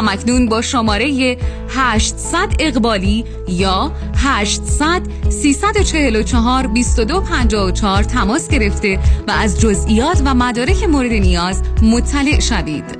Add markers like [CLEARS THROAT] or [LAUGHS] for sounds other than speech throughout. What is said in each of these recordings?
همکنون با شماره 800 اقبالی یا 800 344 2254 تماس گرفته و از جزئیات و مدارک مورد نیاز مطلع شوید.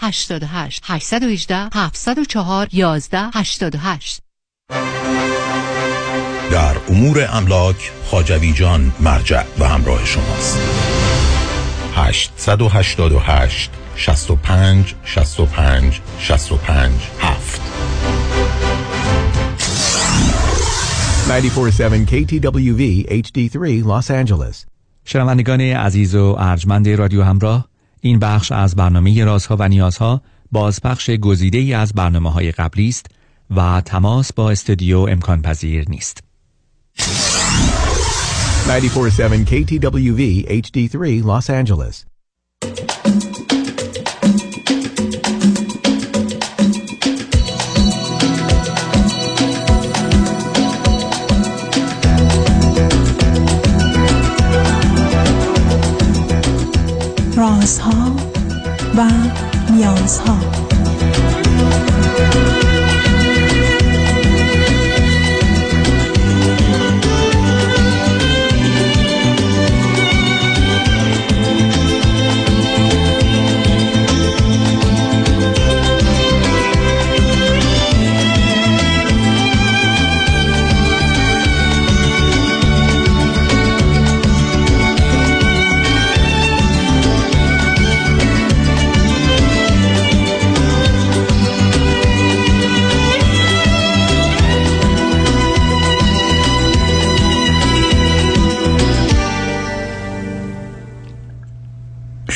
88 818 704 11 88 در امور املاک خاجوی جان مرجع و همراه شماست. 888 65 65 65 7 947 KTWV HD3 Los Angeles. شنوندگان عزیز و ارجمند رادیو همراه این بخش از برنامه رازها و نیازها بازپخش گزیده ای از برنامه های قبلی است و تماس با استودیو امکان پذیر نیست. 947 KTWV HD3 Los Angeles رازها و نیازها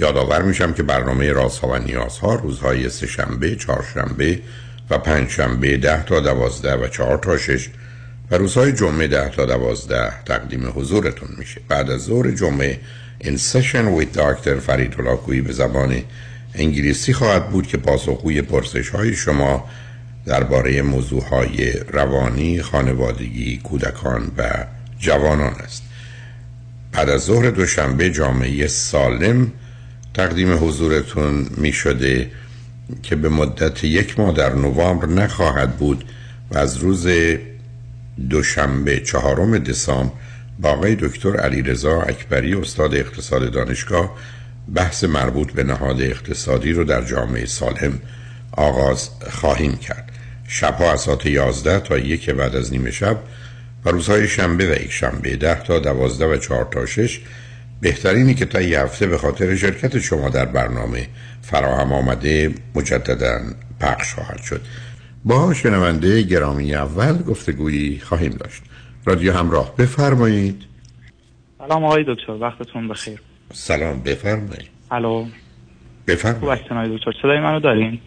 یادآور میشم که برنامه رازها و نیازها روزهای سهشنبه، چهارشنبه و پنجشنبه ده تا دوازده و چهار تا شش و روزهای جمعه ده تا دوازده تقدیم حضورتون میشه. بعد از ظهر جمعه این سشن ویت داکتر فرید به زبان انگلیسی خواهد بود که پاسخگوی پرسش های شما درباره موضوع های روانی، خانوادگی، کودکان و جوانان است. بعد از ظهر دوشنبه جامعه سالم تقدیم حضورتون می شده که به مدت یک ماه در نوامبر نخواهد بود و از روز دوشنبه چهارم دسامبر با آقای دکتر علیرضا اکبری استاد اقتصاد دانشگاه بحث مربوط به نهاد اقتصادی رو در جامعه سالم آغاز خواهیم کرد. شبها از ساعت 11 تا یک بعد از نیمه شب و روزهای شنبه و یک شنبه ده تا دوازده و چهار تا شش بهترینی که تا یه هفته به خاطر شرکت شما در برنامه فراهم آمده مجددا پخش خواهد شد. با شنونده گرامی اول گفتگویی خواهیم داشت. رادیو همراه بفرمایید. سلام آقای دکتر وقتتون بخیر. سلام بفرمایید. الو. بفرمایید. خوب دکتر؟ صدای منو دارین؟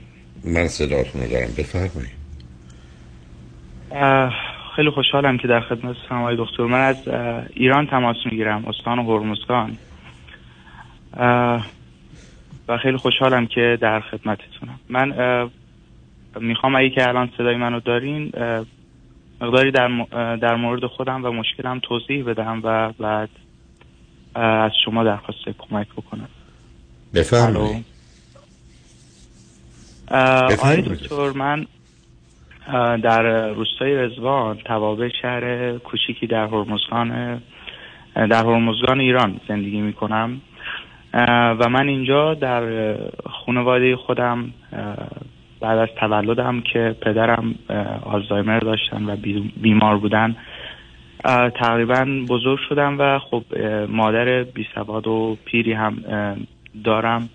من صداتون رو دارم. بفرمایید. خیلی خوشحالم که در خدمت آقای دکتر. من از ایران تماس می‌گیرم استان هرمزگان. و خیلی خوشحالم که در خدمتتونم. من می‌خوام اگه که الان صدای منو دارین مقداری در, در مورد خودم و مشکلم توضیح بدم و بعد از شما درخواست کمک بکنم. بفرمایید. آقای دکتر من در روستای رزوان توابع شهر کوچیکی در هرمزگان در هرمزگان ایران زندگی می کنم و من اینجا در خانواده خودم بعد از تولدم که پدرم آلزایمر داشتن و بیمار بودن تقریبا بزرگ شدم و خب مادر بی سواد و پیری هم دارم.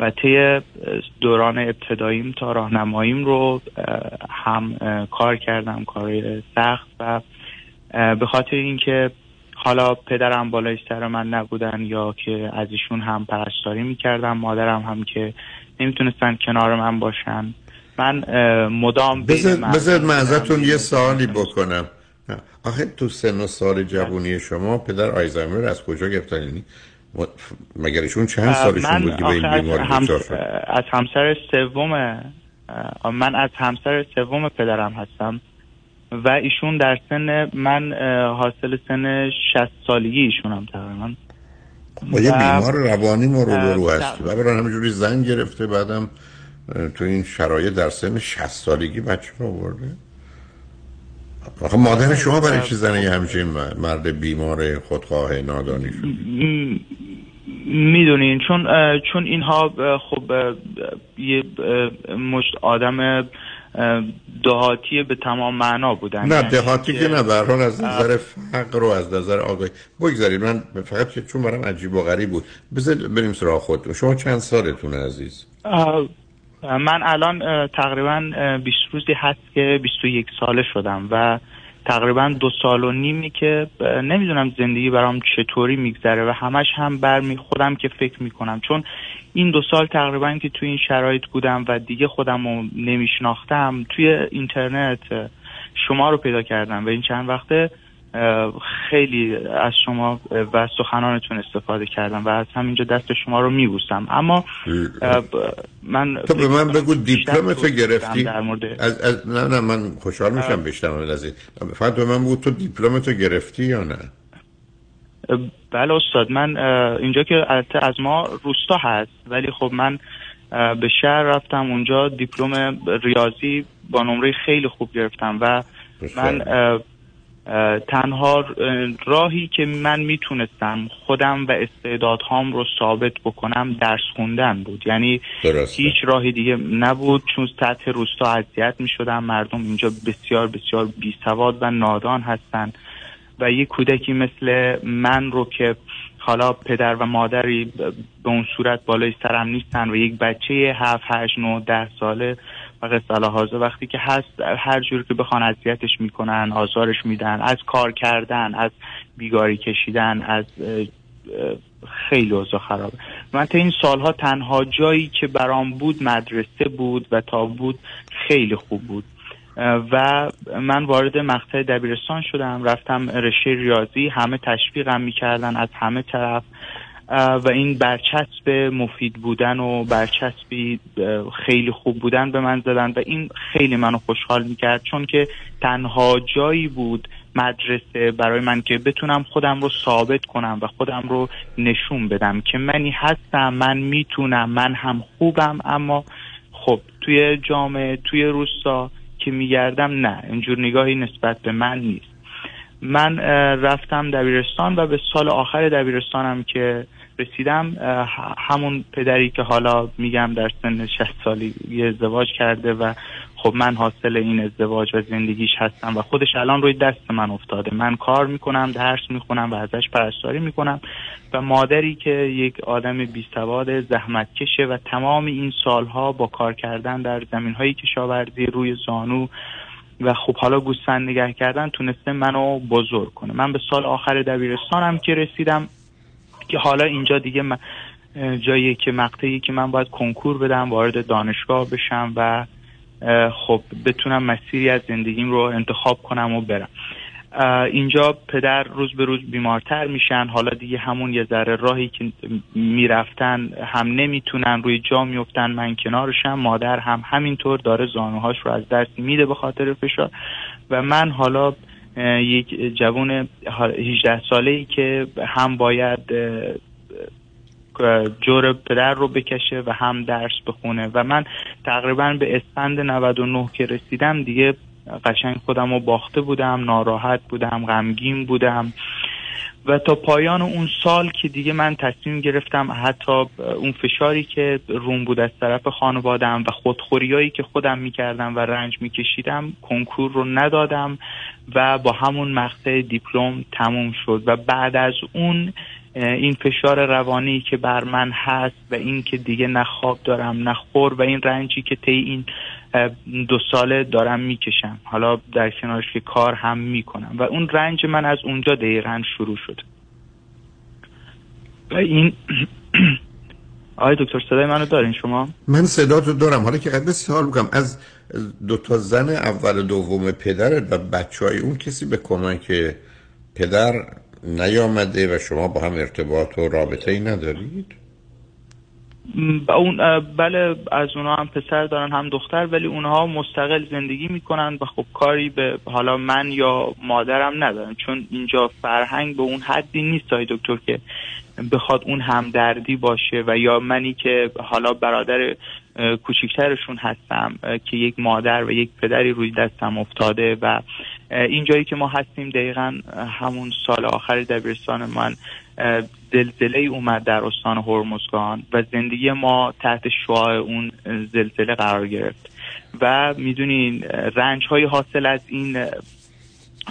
و طی دوران ابتداییم تا راهنماییم رو هم کار کردم کار سخت و به خاطر اینکه حالا پدرم بالای سر من نبودن یا که از ایشون هم پرستاری می‌کردم مادرم هم که نمی‌تونستن کنار من باشن. من مدام بذارد من ازتون یه سوالی بکنم. آخه تو سن و سال جوونی شما پدر آیزایمر از کجا گرفتن؟ یعنی مگر ایشون چند سالشون بود که به این بیماری از همسر سوم من از همسر سوم پدرم هستم و ایشون در سن من حاصل سن 60 سالگی ایشون هم تقریبا. با یه بیمار روانی ما رو رو هست و برای همینجوری زن گرفته بعدم تو این شرایط در سن 60 سالگی بچه رو آورده. آخه مادر شما برای چی زنه یه همچین مرد بیمار خودخواه نادانی شد می‌دونین چون چون اینها خب یه مشت آدم دهاتی به تمام معنا بودن. نه یعنی دهاتی که نه برحال از نظر فقر و از نظر آگاهی. بگذارید من فقط که چون برام عجیب و غریب بود بذار بریم سراغ خودتون. شما چند سالتون عزیز؟ من الان تقریبا 20 روزی هست که 21 ساله شدم و تقریبا دو سال و نیمی که نمی‌دونم زندگی برام چطوری میگذره و همش هم برمی خودم که فکر می‌کنم. چون این دو سال تقریبا که توی این شرایط بودم و دیگه خودم رو نمیشناختم توی اینترنت شما رو پیدا کردم و این چند وقته خیلی از شما و سخنانتون استفاده کردم و از همینجا دست شما رو میبوسم. اما من تو به من بگو دیپلمتو گرفتی؟ در مورد... از, از... نه نه من خوشحال میشم بشتم از فقط به من بگو تو دیپلمتو گرفتی یا نه؟ بله استاد من اینجا که از ما روستا هست ولی خب من به شهر رفتم اونجا دیپلم ریاضی با نمره خیلی خوب گرفتم و من تنها راهی که من می‌تونستم خودم و استعدادهام رو ثابت بکنم درس خوندن بود. یعنی هیچ راهی دیگه نبود چون سطح روستا اذیت می‌شدم مردم اینجا بسیار بسیار بی سواد و نادان هستن. و یک کودکی مثل من رو که حالا پدر و مادری به اون صورت بالای سرم نیستن و یک بچه هفت هشت نه ده ساله و قصه حاضر وقتی که هست هر جور که بخوان اذیتش می‌کنن آزارش میدن از کار کردن از بیگاری کشیدن از خیلی اوضاع خرابه. من تا این سالها تنها جایی که برام بود مدرسه بود و تا بود خیلی خوب بود. و من وارد مقطع دبیرستان شدم رفتم رشته ریاضی همه تشویقم می‌کردن از همه طرف. و این برچسب مفید بودن و برچسبی خیلی خوب بودن به من زدن و این خیلی منو خوشحال می‌کرد. چون که تنها جایی بود مدرسه برای من که بتونم خودم رو ثابت کنم و خودم رو نشون بدم که منی هستم من می‌تونم من هم خوبم اما خب توی جامعه توی روستا که میگردم نه اینجور نگاهی نسبت به من نیست. من رفتم دبیرستان و به سال آخر دبیرستانم که رسیدم همون پدری که حالا میگم در سن 60 سالی ازدواج کرده و خب من حاصل این ازدواج و زندگیش هستم و خودش الان روی دست من افتاده. من کار می‌کنم درس می‌خونم و ازش پرستاری می‌کنم و مادری که یک آدم بیسواد زحمت کشه و تمام این سالها با کار کردن در زمین های کشاورزی روی زانو و خب حالا گوسفند نگه کردن تونسته منو بزرگ کنه. من به سال آخر دبیرستانم که رسیدم. که حالا اینجا دیگه جایی که مقطعی که من باید کنکور بدم وارد دانشگاه بشم و خب بتونم مسیری از زندگیم رو انتخاب کنم و برم. اینجا پدر روز به روز بیمارتر میشن. حالا دیگه همون یه ذره راهی که می‌رفتن هم نمی‌تونن روی جا میفتن من کنارشم. مادر هم همینطور داره زانوهاش رو از دست میده به خاطر فشار. و من حالا یک جوان 18 ساله ای که هم باید جور پدر رو بکشه و هم درس بخونه. و من تقریبا به اسفند 99 که رسیدم دیگه قشنگ خودم رو باخته بودم ناراحت بودم غمگین بودم. و تا پایان اون سال که دیگه من تصمیم گرفتم حتی اون فشاری که روم بود از طرف خانوادم و خودخوریایی که خودم می‌کردم و رنج میکشیدم کنکور رو ندادم و با همون مقطع دیپلم تموم شد و بعد از اون این فشار روانی که بر من هست و این که دیگه نه خواب دارم نه خور و این رنجی که طی این دو ساله دارم می‌کشم. حالا در کنارش که کار هم می‌کنم. و اون رنج من از اونجا دقیقا شروع شد. و این [CLEARS THROAT] آقای دکتر صدای منو دارین شما؟ من صدا تو دارم. حالا که قد سوال بکنم از دو تا زن اول دوم پدرت و بچه های اون کسی به کمک پدر نیامده و شما با هم ارتباط و رابطه ای ندارید؟ اون بله از اونها هم پسر دارن هم دختر ولی اونها مستقل زندگی می‌کنن و خب کاری به حالا من یا مادرم ندارن. چون اینجا فرهنگ به اون حدی نیست های دکتر که بخواد اون همدردی باشه و یا منی که حالا برادر کوچکترشون هستم که یک مادر و یک پدری روی دستم افتاده و این جایی که ما هستیم دقیقا همون سال آخر دبیرستان من زلزله اومد در استان هرمزگان و زندگی ما تحت شعاع اون زلزله قرار گرفت. و می‌دونین رنج های حاصل از این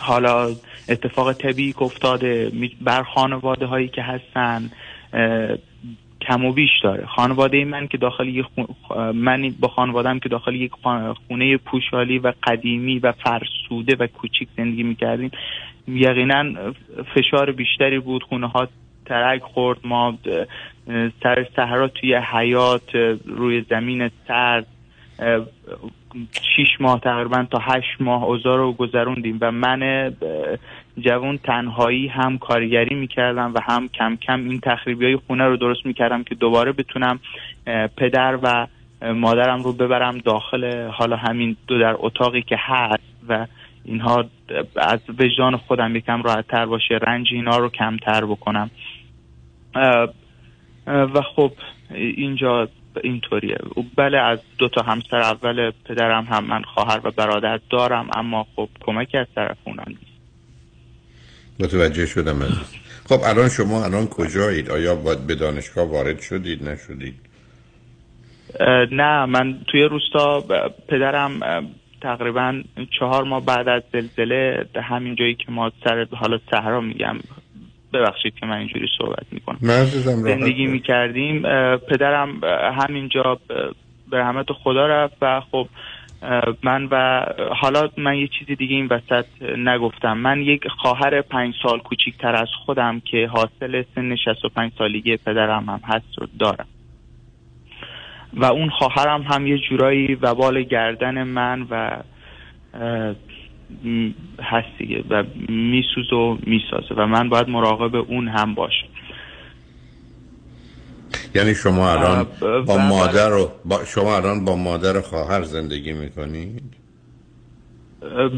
حالا اتفاق طبیعی افتاده بر خانواده هایی که هستن کم و بیش داره. خانواده من که داخل یک من با خانوادم که داخل یک خونه پوشالی و قدیمی و فرسوده و کوچیک زندگی می‌کردیم یقینا فشار بیشتری بود. خونه ها ترک خورد. ما سر صحرا توی حیات روی زمین سرد شیش ماه تقریبا تا هشت ماه اوزار رو گذروندیم و من جوان تنهایی هم کارگری می‌کردم و هم کم کم این تخریبی های خونه رو درست می‌کردم که دوباره بتونم پدر و مادرم رو ببرم داخل حالا همین دو در اتاقی که هست و اینها از وجدان خودم یکم راحت تر باشه رنج اینا رو کمتر بکنم. و خب اینجا اینطوریه. بله از دو تا همسر اول پدرم هم من خواهر و برادر دارم اما خب کمکی از طرف اونا نیست. متوجه شدم از خب الان شما الان کجایید؟ آیا باید به دانشگاه وارد شدید نشدید؟ نه من توی روستا پدرم تقریبا چهار ماه بعد از زلزله همین جایی که ما سر حالا صحرا میگم ببخشید که من اینجوری صحبت می‌کنم. زندگی می‌کردیم پدرم همینجا به رحمت خدا رفت و خب من و حالا من یه چیزی دیگه این وسط نگفتم. من یک خواهر پنج سال کوچیکتر از خودم که حاصل سن 65 سالگی پدرم هم هست رو دارم. و اون خواهرم هم یه جورایی وبال گردن من و هست دیگه و میسوز و می‌سازه و من باید مراقب اون هم باشم. یعنی شما الان با مادر و با شما الان با مادر خواهر زندگی می‌کنید؟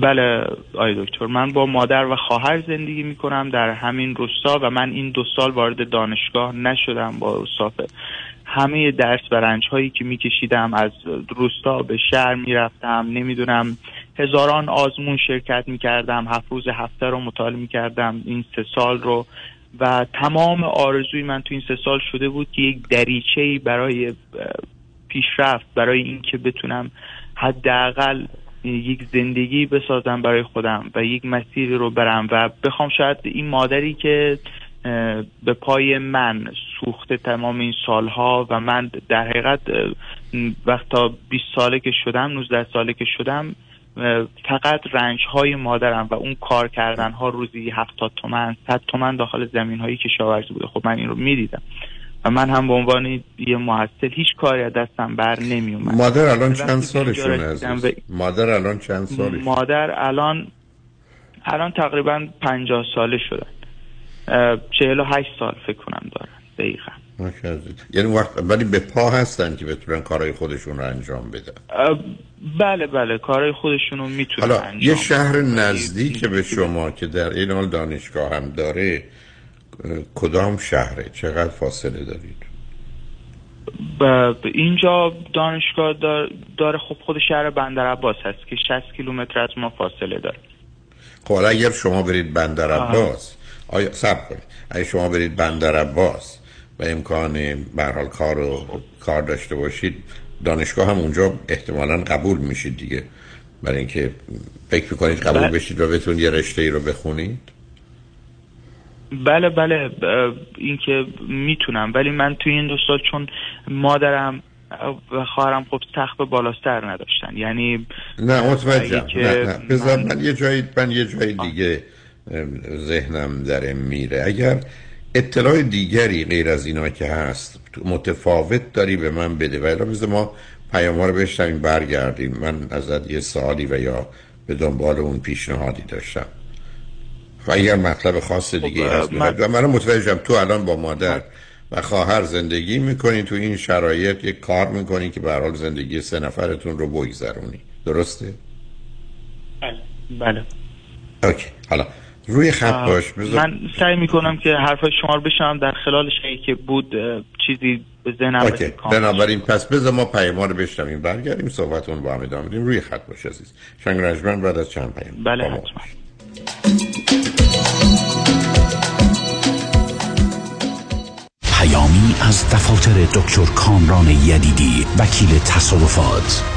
بله آی دکتر من با مادر و خواهر زندگی می‌کنم در همین روستا و من این دو سال وارد دانشگاه نشدم با صافه همه درس و رنج هایی که میکشیدم از روستا به شهر می‌رفتم. نمی‌دونم هزاران آزمون شرکت می‌کردم. هفت روز هفته رو مطالعه می‌کردم. این سه سال رو و تمام آرزوی من تو این سه سال شده بود که یک دریچه برای پیشرفت برای اینکه بتونم حداقل یک زندگی بسازم برای خودم و یک مسیری رو برم و بخوام شاید این مادری که به پای من سوخته تمام این سالها و من در حقیقت وقتا 20 ساله که شدم 19 ساله که شدم فقط رنج های مادرم و اون کار کردن ها روزی 70 تومن 100 تومن داخل زمین هایی که شاورزی بوده. خب من این رو می‌دیدم. و من هم به عنوان یه محصل هیچ کاری از دستم بر نمی اومد مادر الان چند سالشونه عزیز؟ مادر الان چند سالش مادر الان الان تقریبا پنجاه ساله شدن. چهل و هشت سال فکر کنم دارن دقیقا. یعنی وقت ولی به پا هستن که بتونن کارهای خودشون رو انجام بدن بله بله. کارهای خودشون رو می‌تونن حالا انجام یه شهر نزدیک به شما که در این حال دانشگاه هم داره کدام شهره؟ چقدر فاصله دارید؟ اینجا دانشگاه داره خب خود شهر بندر عباس هست که 60 کیلومتر از ما فاصله داره. خب اگر شما برید بندر عباس آیا سب کنید. اگر شما برید بندر عباس و امکان برحال کار و کار داشته باشید دانشگاه هم اونجا احتمالا قبول میشید دیگه. برای اینکه فکر می‌کنید قبول بله. بشید و بتون یه رشته ای رو بخونید؟ بله بله اینکه می‌تونم. ولی من توی این دو سال چون مادرم و خواهرم خب تخت بالاستر نداشتن. یعنی نه متوجه نه نه. بذار من... یه جایی من یه جای دیگه ذهنم داره میره. اگر اطلاع دیگری غیر از اینا که هست متفاوت داری به من بده. و بذار ما پیام رو بشنویم برگردیم. من ازت یه سوالی و یا به دنبال اون پیشنهادی داشتم. و اگر مطلب خاص دیگه خب، هست من... و من متوجهم تو الان با مادر و خواهر زندگی می‌کنین تو این شرایط یک کار می‌کنین که به حال زندگی سه نفرتون رو بگذرونی. درسته؟ بله. بله. اوکی. حالا روی خط باش. من سعی می‌کنم که حرف شما رو بشنم در خلال شایی که بود چیزی به ذهنم بنابراین پس بذار ما پیما رو بشنویم. برگردیم صحبتون با هم ادامه بدیم. روی خط باش عزیز. شنگ رجمن بعد از چند پیام. بله حتما. پیامی از دفاتر دکتر کامران یدیدی وکیل تصادفات.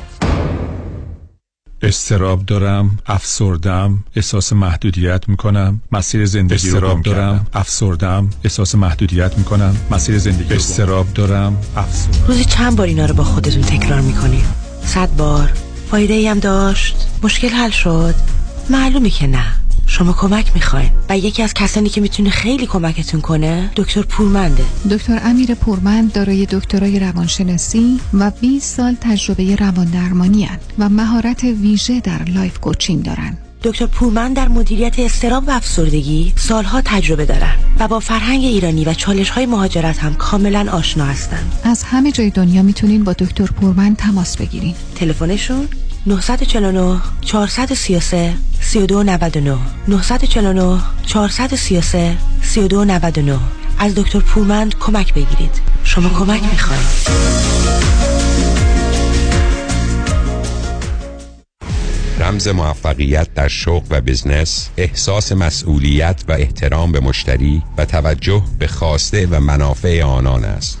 استراب دارم افسردم احساس محدودیت می‌کنم. مسیر زندگی استراب دارم افسردم احساس محدودیت می‌کنم. مسیر زندگی استراب دارم افسردم. روزی چند بار اینا رو با خودتون تکرار می‌کنیم صد بار. فایده ای هم داشت؟ مشکل حل شد؟ معلومه که نه. شما کمک می‌خواین؟ و یکی از کسانی که می‌تونه خیلی کمکتون کنه دکتر پورمنده. دکتر امیر پورمند دارای دکترای روانشناسی و 20 سال تجربه روان درمانی و مهارت ویژه در life coaching دارن دکتر پورمند در مدیریت اضطراب و افسردگی سالها تجربه دارن و با فرهنگ ایرانی و چالش های مهاجرت هم کاملا آشنا هستن از همه جای دنیا می‌تونین با دکتر پورمند تماس بگیرین. تلفنشون 949 433 3299 949 433 3299 از دکتر پورمند کمک بگیرید. شما کمک می‌خواید. رمز موفقیت در شغل و بزنس احساس مسئولیت و احترام به مشتری و توجه به خواسته و منافع آنان است.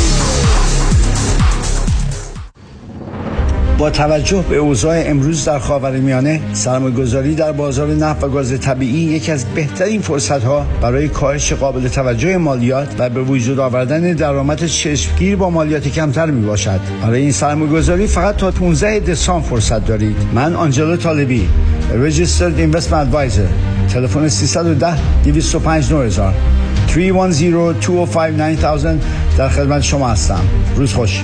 با توجه به اوضاع امروز در خاورمیانه سرمایه‌گذاری در بازار نفت و گاز طبیعی یکی از بهترین فرصت‌ها برای کاهش قابل توجه مالیات و به وجود آوردن درآمد چشمگیر با مالیات کمتر می باشد برای این سرمایه‌گذاری فقط تا 15 دسامبر فرصت دارید. من آنجلو طالبی Registered Investment Advisor. تلفن 310 205 9000 310 205 9000 در خدمت شما هستم. روز خوش.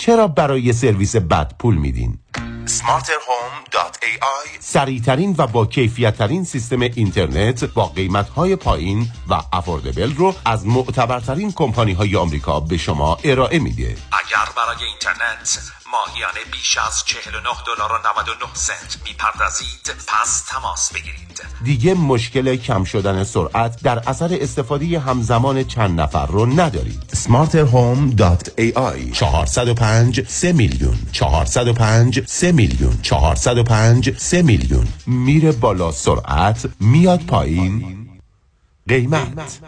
چرا برای سرویس بد پول میدین؟ smarterhome.ai سریعترین و با کیفیت ترین سیستم اینترنت با قیمت های پایین و افوردبل رو از معتبرترین کمپانی های آمریکا به شما ارائه میده اگر برای اینترنت ماهیانه بیش از 49 دلار و 99 سنت. می‌پردازید. پس تماس بگیرید. دیگه مشکل کم شدن سرعت در اثر استفاده همزمان چند نفر رو ندارید. smarterhome.ai 405 3 میلیون. 405 3 میلیون. 405 3 میلیون. میره بالا سرعت میاد پایین. قیمت.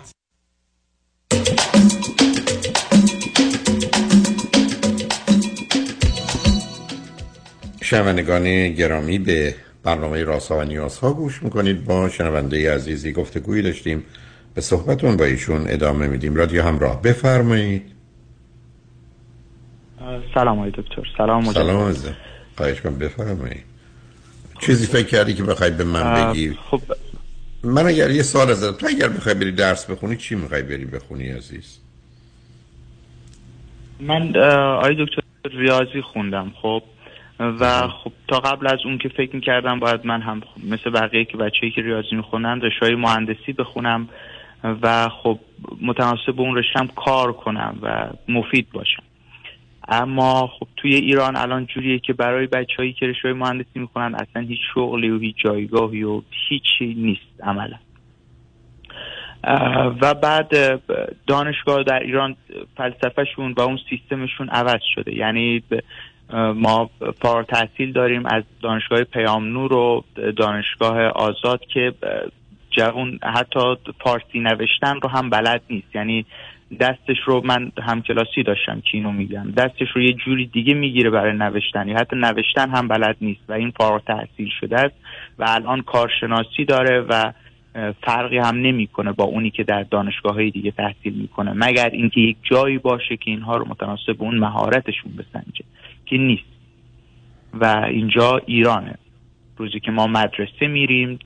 شنوندگان گرامی به برنامه راسا و نیاز ها گوش می‌کنید. با شنونده عزیزی گفتگویی داشتیم. به صحبتون با ایشون ادامه میدیم. رادیو همراه بفرمایید. سلام های دکتر. سلام مجدد. سلام عزیزم. خواهش کنم بفرمایید. چیزی فکر کردی که بخوای به من بگی؟ خب. من اگر یه سال ازت تو اگر بخوای بری درس بخونی چی می‌خوای بری بخونی عزیز؟ من آی دکتر ریاضی خوندم. خب و خب تا قبل از اون که فکر می‌کردم باید من هم مثل بقیه که بچه‌ای که ریاضی می‌خونن رشای مهندسی بخونم و خب متناسب اون رشتم کار کنم و مفید باشم. اما خب توی ایران الان جوریه که برای بچههایی که رشای مهندسی می‌خونن اصلا هیچ شغلی و هیچ جایگاهی و هیچی نیست عملا. و بعد دانشگاه در ایران فلسفهشون و اون سیستمشون عوض شده. یعنی ما فارغ تحصیل داریم از دانشگاه پیام نور و دانشگاه آزاد که جوان حتی فارسی نوشتن رو هم بلد نیست. یعنی دستش رو من هم کلاسی داشتم که اینو میگم. دستش رو یه جوری دیگه می‌گیره برای نوشتن. یا حتی نوشتن هم بلد نیست و این فارغ تحصیل شده است و الان کارشناسی داره و فرقی هم نمی‌کنه با اونی که در دانشگاه های دیگه تحصیل می‌کنه. مگر اینکه یک جایی باشه که اینها رو متناسب اون مهارتشون بسنجه. که نیست. و اینجا ایرانه. روزی که ما مدرسه میریم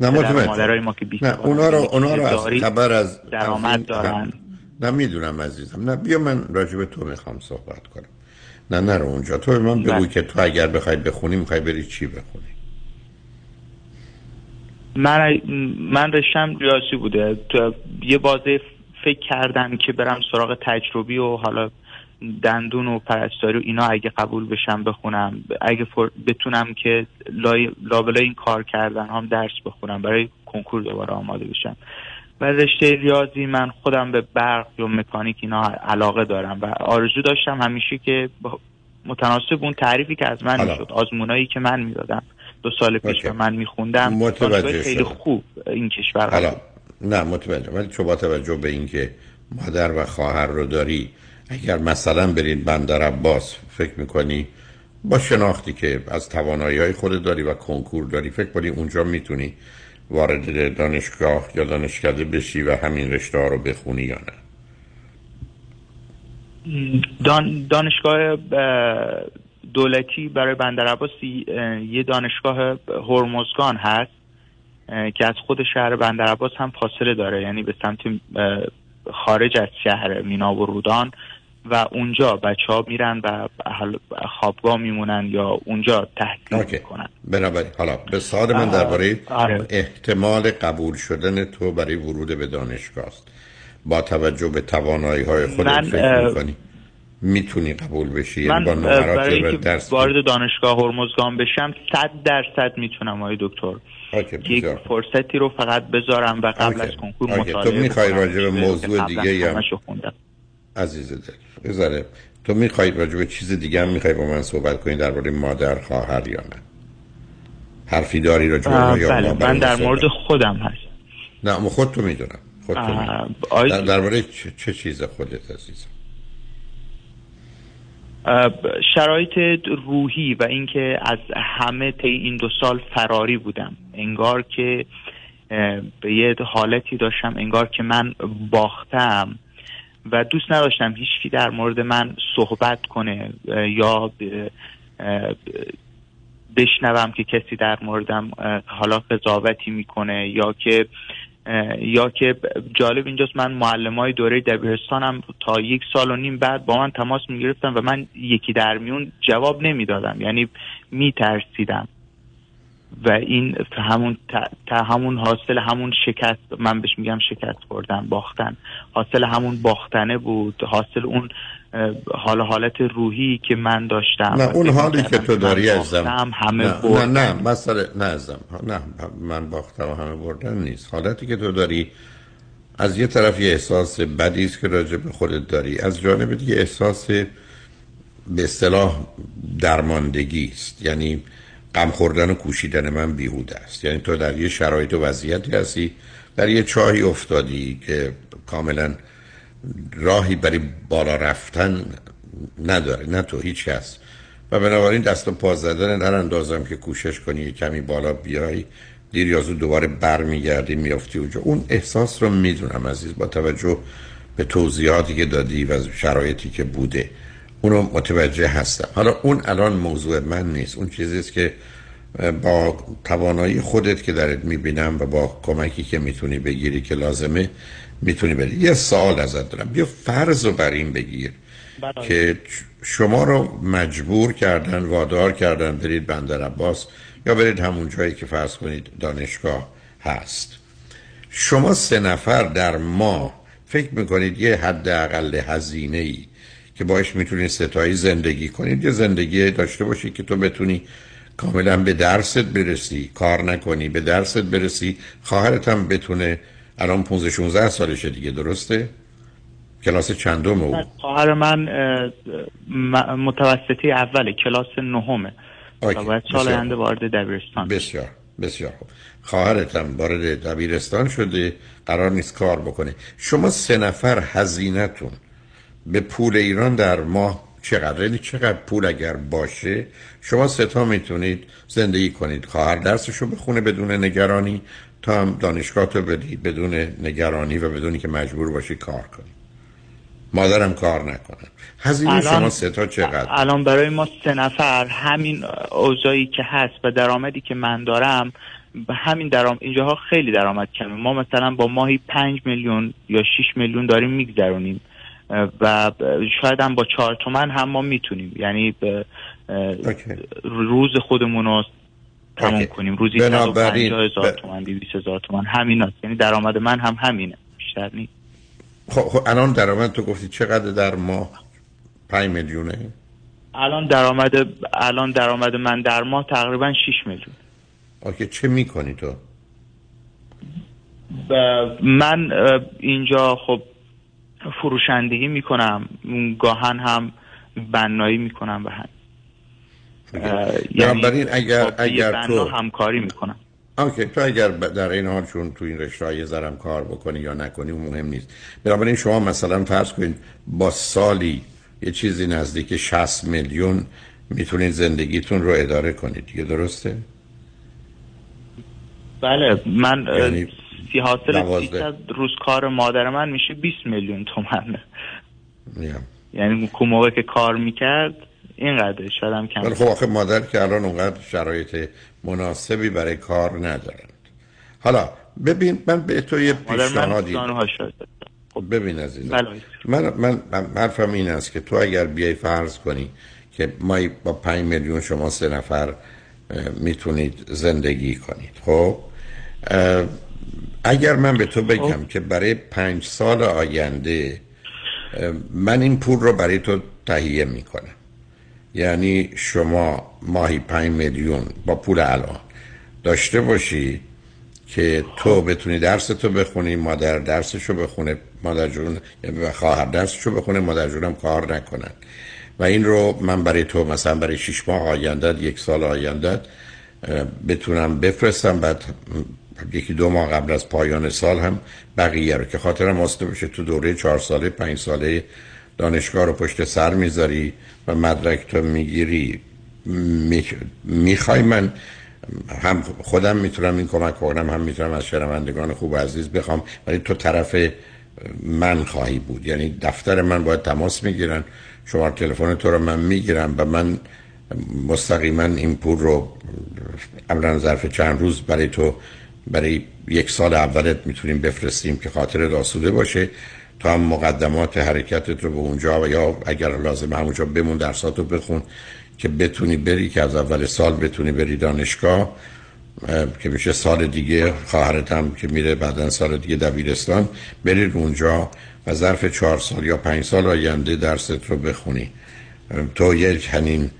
نه مادرای ما که نه اونا رو اونا رو از خبر از درآمد دارن. نه می‌دونم عزیزم. نه بیا من راجع به تو می‌خوام صحبت کنم. نه نه رو اونجا. تو من بگو که تو اگر بخوای بخونی می‌خوای بری چی بخونی؟ من من رشتم ریاضی بوده. تو یه بازه فکر کردم که برم سراغ تجربی و حالا دندون و پرستاری و اینا اگه قبول بشم بخونم. اگه بتونم که لابلای این کار کردن هم درس بخونم برای کنکور دوباره آماده بشم. و رشته ریاضی من خودم به برق یا مکانیک اینا علاقه دارم و آرزو داشتم همیشه که متناسب اون تعریفی که از من می‌شد آزمونایی که من می‌دادم. دو سال پیش که من میخوندم متوجه خیلی خوب این کشور حالا. نه متوجه. ولی تو با توجه به اینکه مادر و خواهر رو داری اگر مثلا برید بندر عباس فکر می‌کنی با شناختی که از توانایی های خود داری و کنکور داری فکر کنی اونجا می‌تونی وارد دانشگاه یا دانشکده بشی و همین رشته ها رو بخونی یا نه؟ دان دانشگاه دولتی برای بندر عباس یه دانشگاه هرمزگان هست که از خود شهر بندر عباس هم فاصله داره. یعنی به سمت خارج از شهر مینا و رودان و اونجا بچه ها میرن و خوابگاه میمونن یا اونجا اوکی. می‌کنن بنابراین حالا به سوال من درباره آره. احتمال قبول شدن تو برای ورود به دانشگاه است با توجه به توانایی های خودت من، فکر می‌کنی می‌تونی قبول بشی من یعنی با برای درس وارد دانشگاه هرمزگان بشم صد درصد می‌تونم آقای دکتر یک. فرصتی رو فقط بذارم و قبل از کنکور اوکی. تو مطالعه می‌خوای. راجع به موضوع دیگه یا-. عزیز دل. بذاره تو می‌خوای راجع به چیز دیگه هم می‌خوای با من صحبت کنی درباره مادر خواهر یا نه؟ حرفی داری راجع به یا بله من در؟ مورد خودم هست. نه خود تو می‌دونم. خود تو می‌دونم. آی- در- درباره چه, چه چیز خودت عزیزم؟ شرایط روحی و اینکه از همه طی این دو سال فراری بودم. انگار که به یه حالتی داشتم انگار که من باختم. و دوست نداشتم هیچکی در مورد من صحبت کنه یا بشنوم که کسی در موردم حالا قضاوتی می‌کنه یا که یا که جالب اینجاست من معلم های دوره دبیرستانم تا یک سال و نیم بعد با من تماس می‌گرفتم و من یکی در میون جواب نمی‌دادم یعنی میترسیدم. و این همون تا همون حاصل همون شکست من بهش میگم شکست خوردن باختن. حاصل همون باختنه بود حاصل اون حال حالت روحی که من داشتم. نه اون حالی که تو داری ازم همه نه, نه نه مسئله نه ازم نه من باختم و همه بردن نیست. حالتی که تو داری از یه طرف یه احساس بدی است که راجع به خودت داری از جانب دیگه احساس به اصطلاح درماندگی است. یعنی غم خوردن و کوشیدن من بیهوده است. یعنی تو در یه شرایط و وضعیتی هستی در یه چاهی افتادی که کاملا راهی برای بالا رفتن نداره. نه تو هیچ کس و بنابراین دست و پا زدن هر اندازم که کوشش کنی کمی بالا بیای دیر یا زود دوباره برمیگردی میافتی اونجا. اون احساس رو می‌دونم عزیز با توجه به توضیحاتی که دادی و شرایطی که بوده. اونو متوجه هستم. حالا اون الان موضوع من نیست. اون چیزی است که با توانایی خودت که درت می‌بینم و با کمکی که می‌تونی بگیری که لازمه می‌تونی بری. یه سال ازت دارم. بیا فرض رو بر این بگیر بله. که شما رو مجبور کردن وادار کردن برید بندر عباس یا برید همون جایی که فرض کنید دانشگاه هست. شما سه نفر در ما فکر می‌کنید یه حد اقل هزینه ای که باش می‌تونید ستایی زندگی کنید یه زندگی داشته باشید که تو بتونی کاملا به درست برسی کار نکنی به درست برسی. خواهرت هم بتونه الان 15 16 سالشه دیگه درسته؟ کلاس چندم او؟ خواهر من متوسطی اوله کلاس نهمه. باید سال آینده وارد دبیرستان بسیار بسیار خوب. خواهرت هم وارد دبیرستان شده قرار نیست کار بکنه. شما سه نفر هزینهتون به پول ایران در ماه چقدر یعنی چقدر پول اگر باشه؟ شما ستا می‌تونید زندگی کنید. خواهر درسشو بخونه بدون نگرانی تا هم دانشگاه تو بدید بدون نگرانی و بدونی که مجبور باشی کار کنی. مادرم کار نکنن هزینه شما ستا چقدر؟ الان برای ما سه نفر همین اوضاعی که هست و درآمدی که من دارم همین درام اینجاها خیلی درآمد کمه. ما مثلا با ماهی پنج میلیون یا 6 میلیون داریم میگذرونیم. و شاید هم با چهار تومن هم ما می‌تونیم. یعنی روز خودمون رو تموم کنیم. روزی بنابراین هزار تومن 200 هزار تومن. همین هست یعنی درآمد من هم همینه. بیشتر نیست. خب, خب الان درآمد تو گفتی چقدر در ماه؟ 5 میلیونه؟ الان درآمد الان درآمد من در ماه تقریبا 6 میلیون. اوکی چه می‌کنی تو؟ من اینجا خب فروشندگی می‌کنم گاهن هم بنایی می‌کنم و هم یعنی اگر اگر تو همکاری می‌کنم. اوکی تو اگر در این حال چون تو این رشته های زرم کار بکنی یا نکنی مهم نیست. بنابراین شما مثلا فرض کنید با سالی یه چیزی نزدیک 60 میلیون می‌تونید زندگیتون رو اداره کنید. دیگه درسته؟ بله من یعنی سی حاصل روز کار مادر من میشه 20 میلیون تومن یعنی اون موقع که کار می‌کرد اینقدر شاید هم کم خب آخه مادر که الان اونقدر شرایط مناسبی برای کار ندارند. حالا ببین من به تو یه پیشنهادی خب ببین عزیزم. بله. من من حرفم این است که تو اگر بیای فرض کنی که ما با 5 میلیون شما سه نفر می‌تونید زندگی کنید خب اگر من به تو بگم خب. که برای پنج سال آینده من این پول رو برای تو تهیه می‌کنم یعنی شما ماهی پنج میلیون با پول الان داشته باشی که تو خب. بتونی درس تو بخونی مادر درسشو بخونه مادر جون یعنی خواهر درسشو بخونه مادر جونم کار نکنن و این رو من برای تو مثلا برای شش ماه آینده یک سال آینده بتونم بفرستم. بعد یکی دو ماه قبل از پایان سال هم بقیه رو که خاطرم واسطه بشه تو دوره چهار ساله پنج ساله دانشگاه رو پشت سر می‌ذاری و مدرک تو می‌گیری. می‌خوای من هم خودم می‌تونم این کمک کنم هم می‌تونم از شنوندگان خوب و عزیز بخوام ولی تو طرف من خواهی بود. یعنی دفتر من باید تماس می‌گیرن. شماره تلفن تو رو من می‌گیرم و من مستقیما این پول رو اولا ظرف چند روز برای تو برای یک سال اولت می‌تونیم بفرستیم که خاطر آسوده باشه. تا هم مقدمات حرکتت رو به اونجا و یا اگر لازم همونجا بمون درساتو بخون که بتونی بری که از اول سال بتونی بری دانشگاه. که میشه سال دیگه خواهرت هم که میره بعدا سال دیگه دبیرستان برید اونجا و ظرف چهار سال یا پنج سال آینده درست رو بخونی. تو یک همین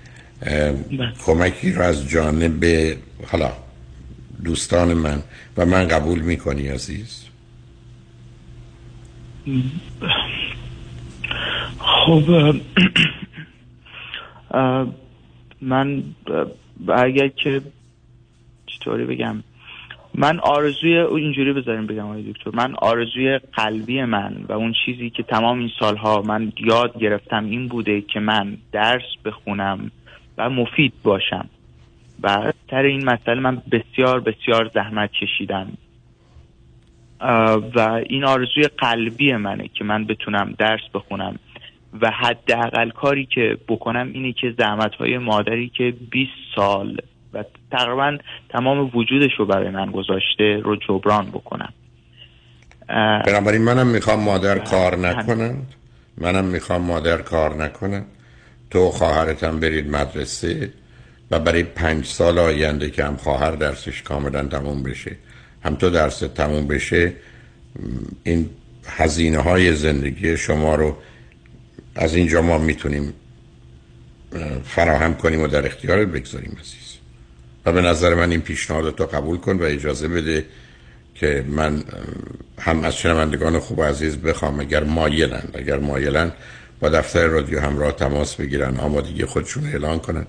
کمکی رو از جانب حالا دوستان من و من قبول می‌کنی عزیز؟ خب من اگر که چطوری بگم. من آرزوی اینجوری بذاریم بگم آقای دکتر. من آرزوی قلبی من و اون چیزی که تمام این سالها من یاد گرفتم این بوده که من درس بخونم و مفید باشم. و تر این مسئله من بسیار بسیار زحمت کشیدم. و این آرزوی قلبی منه که من بتونم درس بخونم. و حداقل کاری که بکنم اینه که زحمت های مادری که 20 سال و تقریبا تمام وجودش رو برای من گذاشته رو جبران بکنم. بنابراین منم می‌خوام مادر کار نکنن منم می‌خوام مادر کار نکنن تو خواهرتم برید مدرسه و برای پنج سال آینده که هم خواهر درسش کاملا تموم بشه هم تو درس تموم بشه این هزینه های زندگی شما رو از اینجا ما می‌تونیم فراهم کنیم و در اختیارت بگذاریم عزیز. و به نظر من این پیشنهاد تو قبول کن و اجازه بده که من هم از شنوندگان خوب عزیز بخوام اگر مایلن اگر مایلن با دفتر رادیو همراه تماس بگیرن آمادگی خودشون اعلان کنن.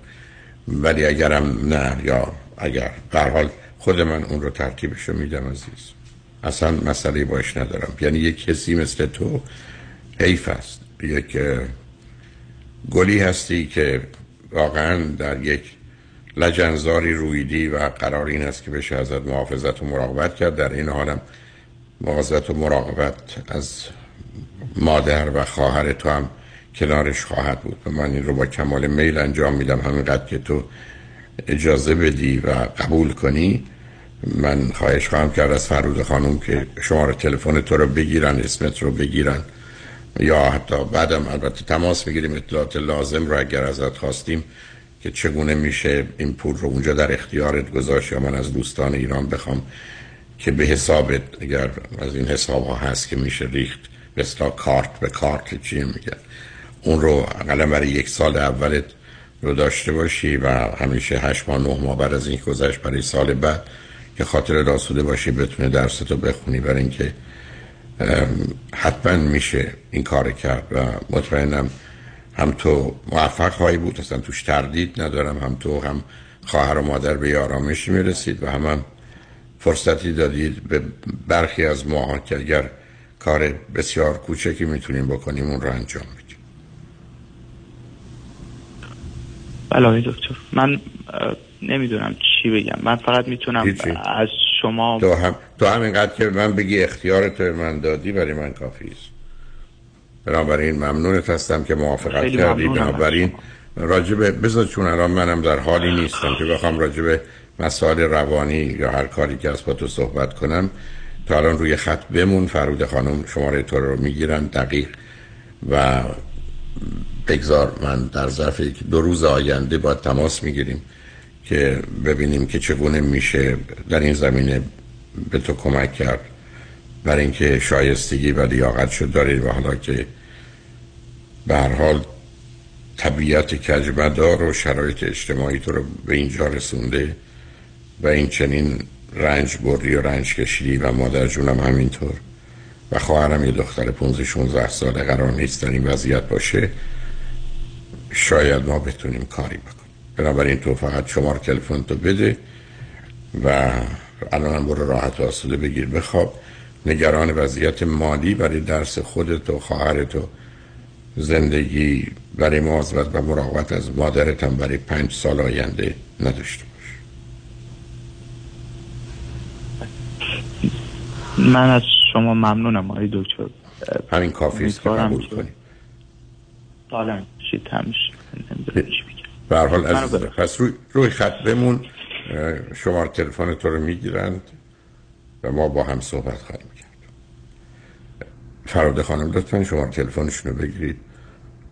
ولی اگرم نه یا اگر در حال خود من اون رو ترتیبش رو میدم عزیز. اصلا مسئله باش ندارم. یعنی یک کسی مثل تو حیف است. یک گلی هستی که واقعا در یک لجنزاری رویدی و قرار این است که بشه ازت محافظت و مراقبت کرد. در این حالم محافظت و مراقبت از مادر و خواهر تو هم کنارش خواهد بود و من این رو با کمال میل انجام میدم. همینقدر که تو اجازه بدی و قبول کنی من خواهش خواهم کرد از فرود خانم که شماره تلفن تو رو بگیرن اسمت رو بگیرن. یا حتی بعدم البته تماس می‌گیریم اطلاعات لازم رو اگر ازت خواستیم که چگونه میشه این پول رو اونجا در اختیارت گذاشت یا من از دوستان ایران بخوام که به حسابت اگر از این حساب ها هست که میشه ریخت مثلا کارت به کارت چی میگن اون رو اقلا برای یک سال اولت رو داشته باشی و همیشه هشت ماه نه ماه بعد از این گذشت برای سال بعد که خاطر راسوده باشی بتونه درستو بخونی. برای اینکه حتما میشه این کار کرد و مطمئنم هم تو موفق خواهی بود اصلا توش تردید ندارم هم تو هم خواهر و مادر به آرامش می‌رسید و هم, هم فرصتی دادید به برخی از ماها که اگر کار بسیار کوچکی می‌تونیم بکنیم اون رو انجام بدیم. بله دکتر. من نمی‌دونم چی بگم. من فقط می‌تونم از شما تو هم تو همینقدر که من بگی اختیار تو من دادی برای من کافی است. بنابراین ممنونت هستم که موافقت کردی. بنابراین راجبه بذار چون الان منم در حالی نیستم که بخوام راجبه مسائل روانی یا هر کاری که از با تو صحبت کنم. تا الان روی خط بمون. فرود خانم شماره تو رو می‌گیرن دقیق. و بگذار من در ظرف دو روز آینده با تماس می‌گیریم که ببینیم که چگونه میشه در این زمینه به تو کمک کرد. برای اینکه شایستگی و لیاقت شد. دارید و حالا که به هر حال طبیعت کجمدار و شرایط اجتماعی تو رو به اینجا رسونده و این چنین رنج بردی و رنج کشیدی و مادر جونم همینطور و خواهرم یه دختر 15 16 ساله قرار نیست در این وضعیت باشه شاید ما بتونیم کاری بکنیم. بنابراین تو فقط شمار تلفن تو بده و الان برو راحت آسوده بگیر. بخواب. نگران وضعیت مالی برای درس خودت و خواهرت و زندگی برای مواظبت و مراقبت از مادرتم برای پنج سال آینده نداشته باش من از شما ممنونم آقای دکتر. همین کافی است که قبول کنی سالم شید همیشه به هر حال از پس روی, روی خط بمون. شماره تلفن تو رو می‌گیرند و ما با هم صحبت خواهیم کرد. فراده خانم لطفا شماره تلفنشون رو بگیرید.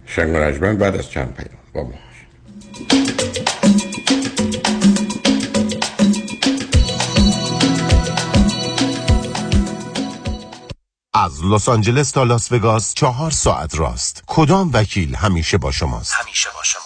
شنگ و رجمن بعد از چند پیام. با ما از لس آنجلس تا لاس وگاس چهار ساعت راست. کدام وکیل همیشه با شماست؟ همیشه با شماست.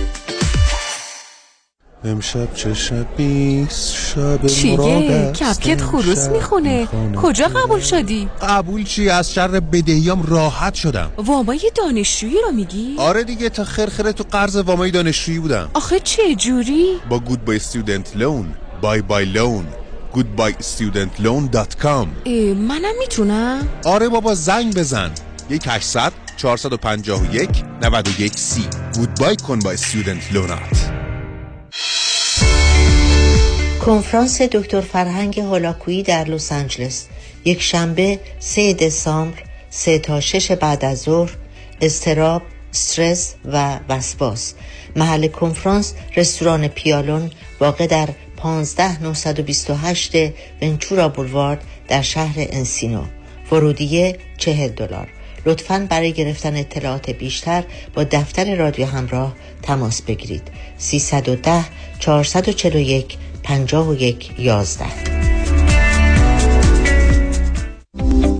امشب چه شبی شب چیه؟ کپکت خروس می‌خونه کجا قبول شدی؟ قبول چی؟ از شر بدهیام راحت شدم وامای دانشجویی رو میگی؟ آره دیگه تا خرخره تو قرض وامای دانشجویی بودم آخه چه جوری؟ با گود بای استودنت لون بای بای لون goodbyestudentloan.com منم می‌تونم؟ آره بابا زنگ بزن یک 800 451 91 سی گودبای کن با استودنت لونات کنفرانس دکتر فرهنگ هولاکویی در لس آنجلس. یک شنبه 3 دسامبر 3 تا 6 بعد از ظهر استراب استرس و وسواس. محل کنفرانس رستوران پیالون واقع در 15928 ونچورا بولوارد در شهر انسینو. ورودیه 40 دلار. لطفا برای گرفتن اطلاعات بیشتر با دفتر رادیو همراه تماس بگیرید. 310 441 51 11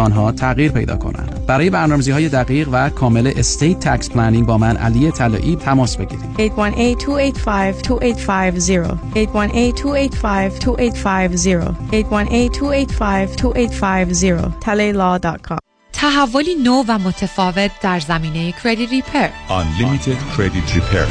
آنها تغییر پیدا کنند. برای برنامه‌ریزی های دقیق و کامل estate tax planning با من علی طلایی تماس بگیرید. 818-285-2850 818-285-2850 818-285-2850 تحولی نو و متفاوت در زمینه credit repair Unlimited Credit Repair.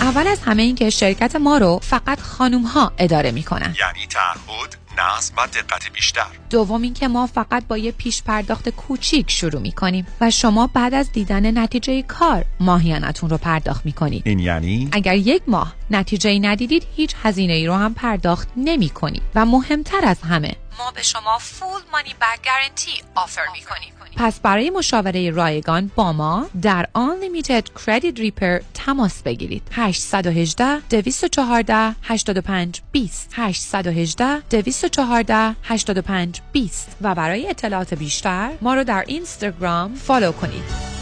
اول از همه این که شرکت ما رو فقط خانوم ها اداره می‌کنن. یعنی تعهد نظم و دقت بیشتر. دوم اینکه ما فقط با یه پیش پرداخت کوچیک شروع می‌کنیم و شما بعد از دیدن نتیجه کار ماهیانتون رو پرداخت می‌کنید. این یعنی؟ اگر یک ماه نتیجه ندیدید هیچ هزینه ای رو هم پرداخت نمی کنید و مهمتر از همه ما به شما فول مانی بک گارنتی آفر می کنیم پس برای مشاوره رایگان با ما در Unlimited Credit Repair تماس بگیرید. 818 214 85 20 818 214 85 20 و برای اطلاعات بیشتر ما رو در اینستاگرام فالو کنید.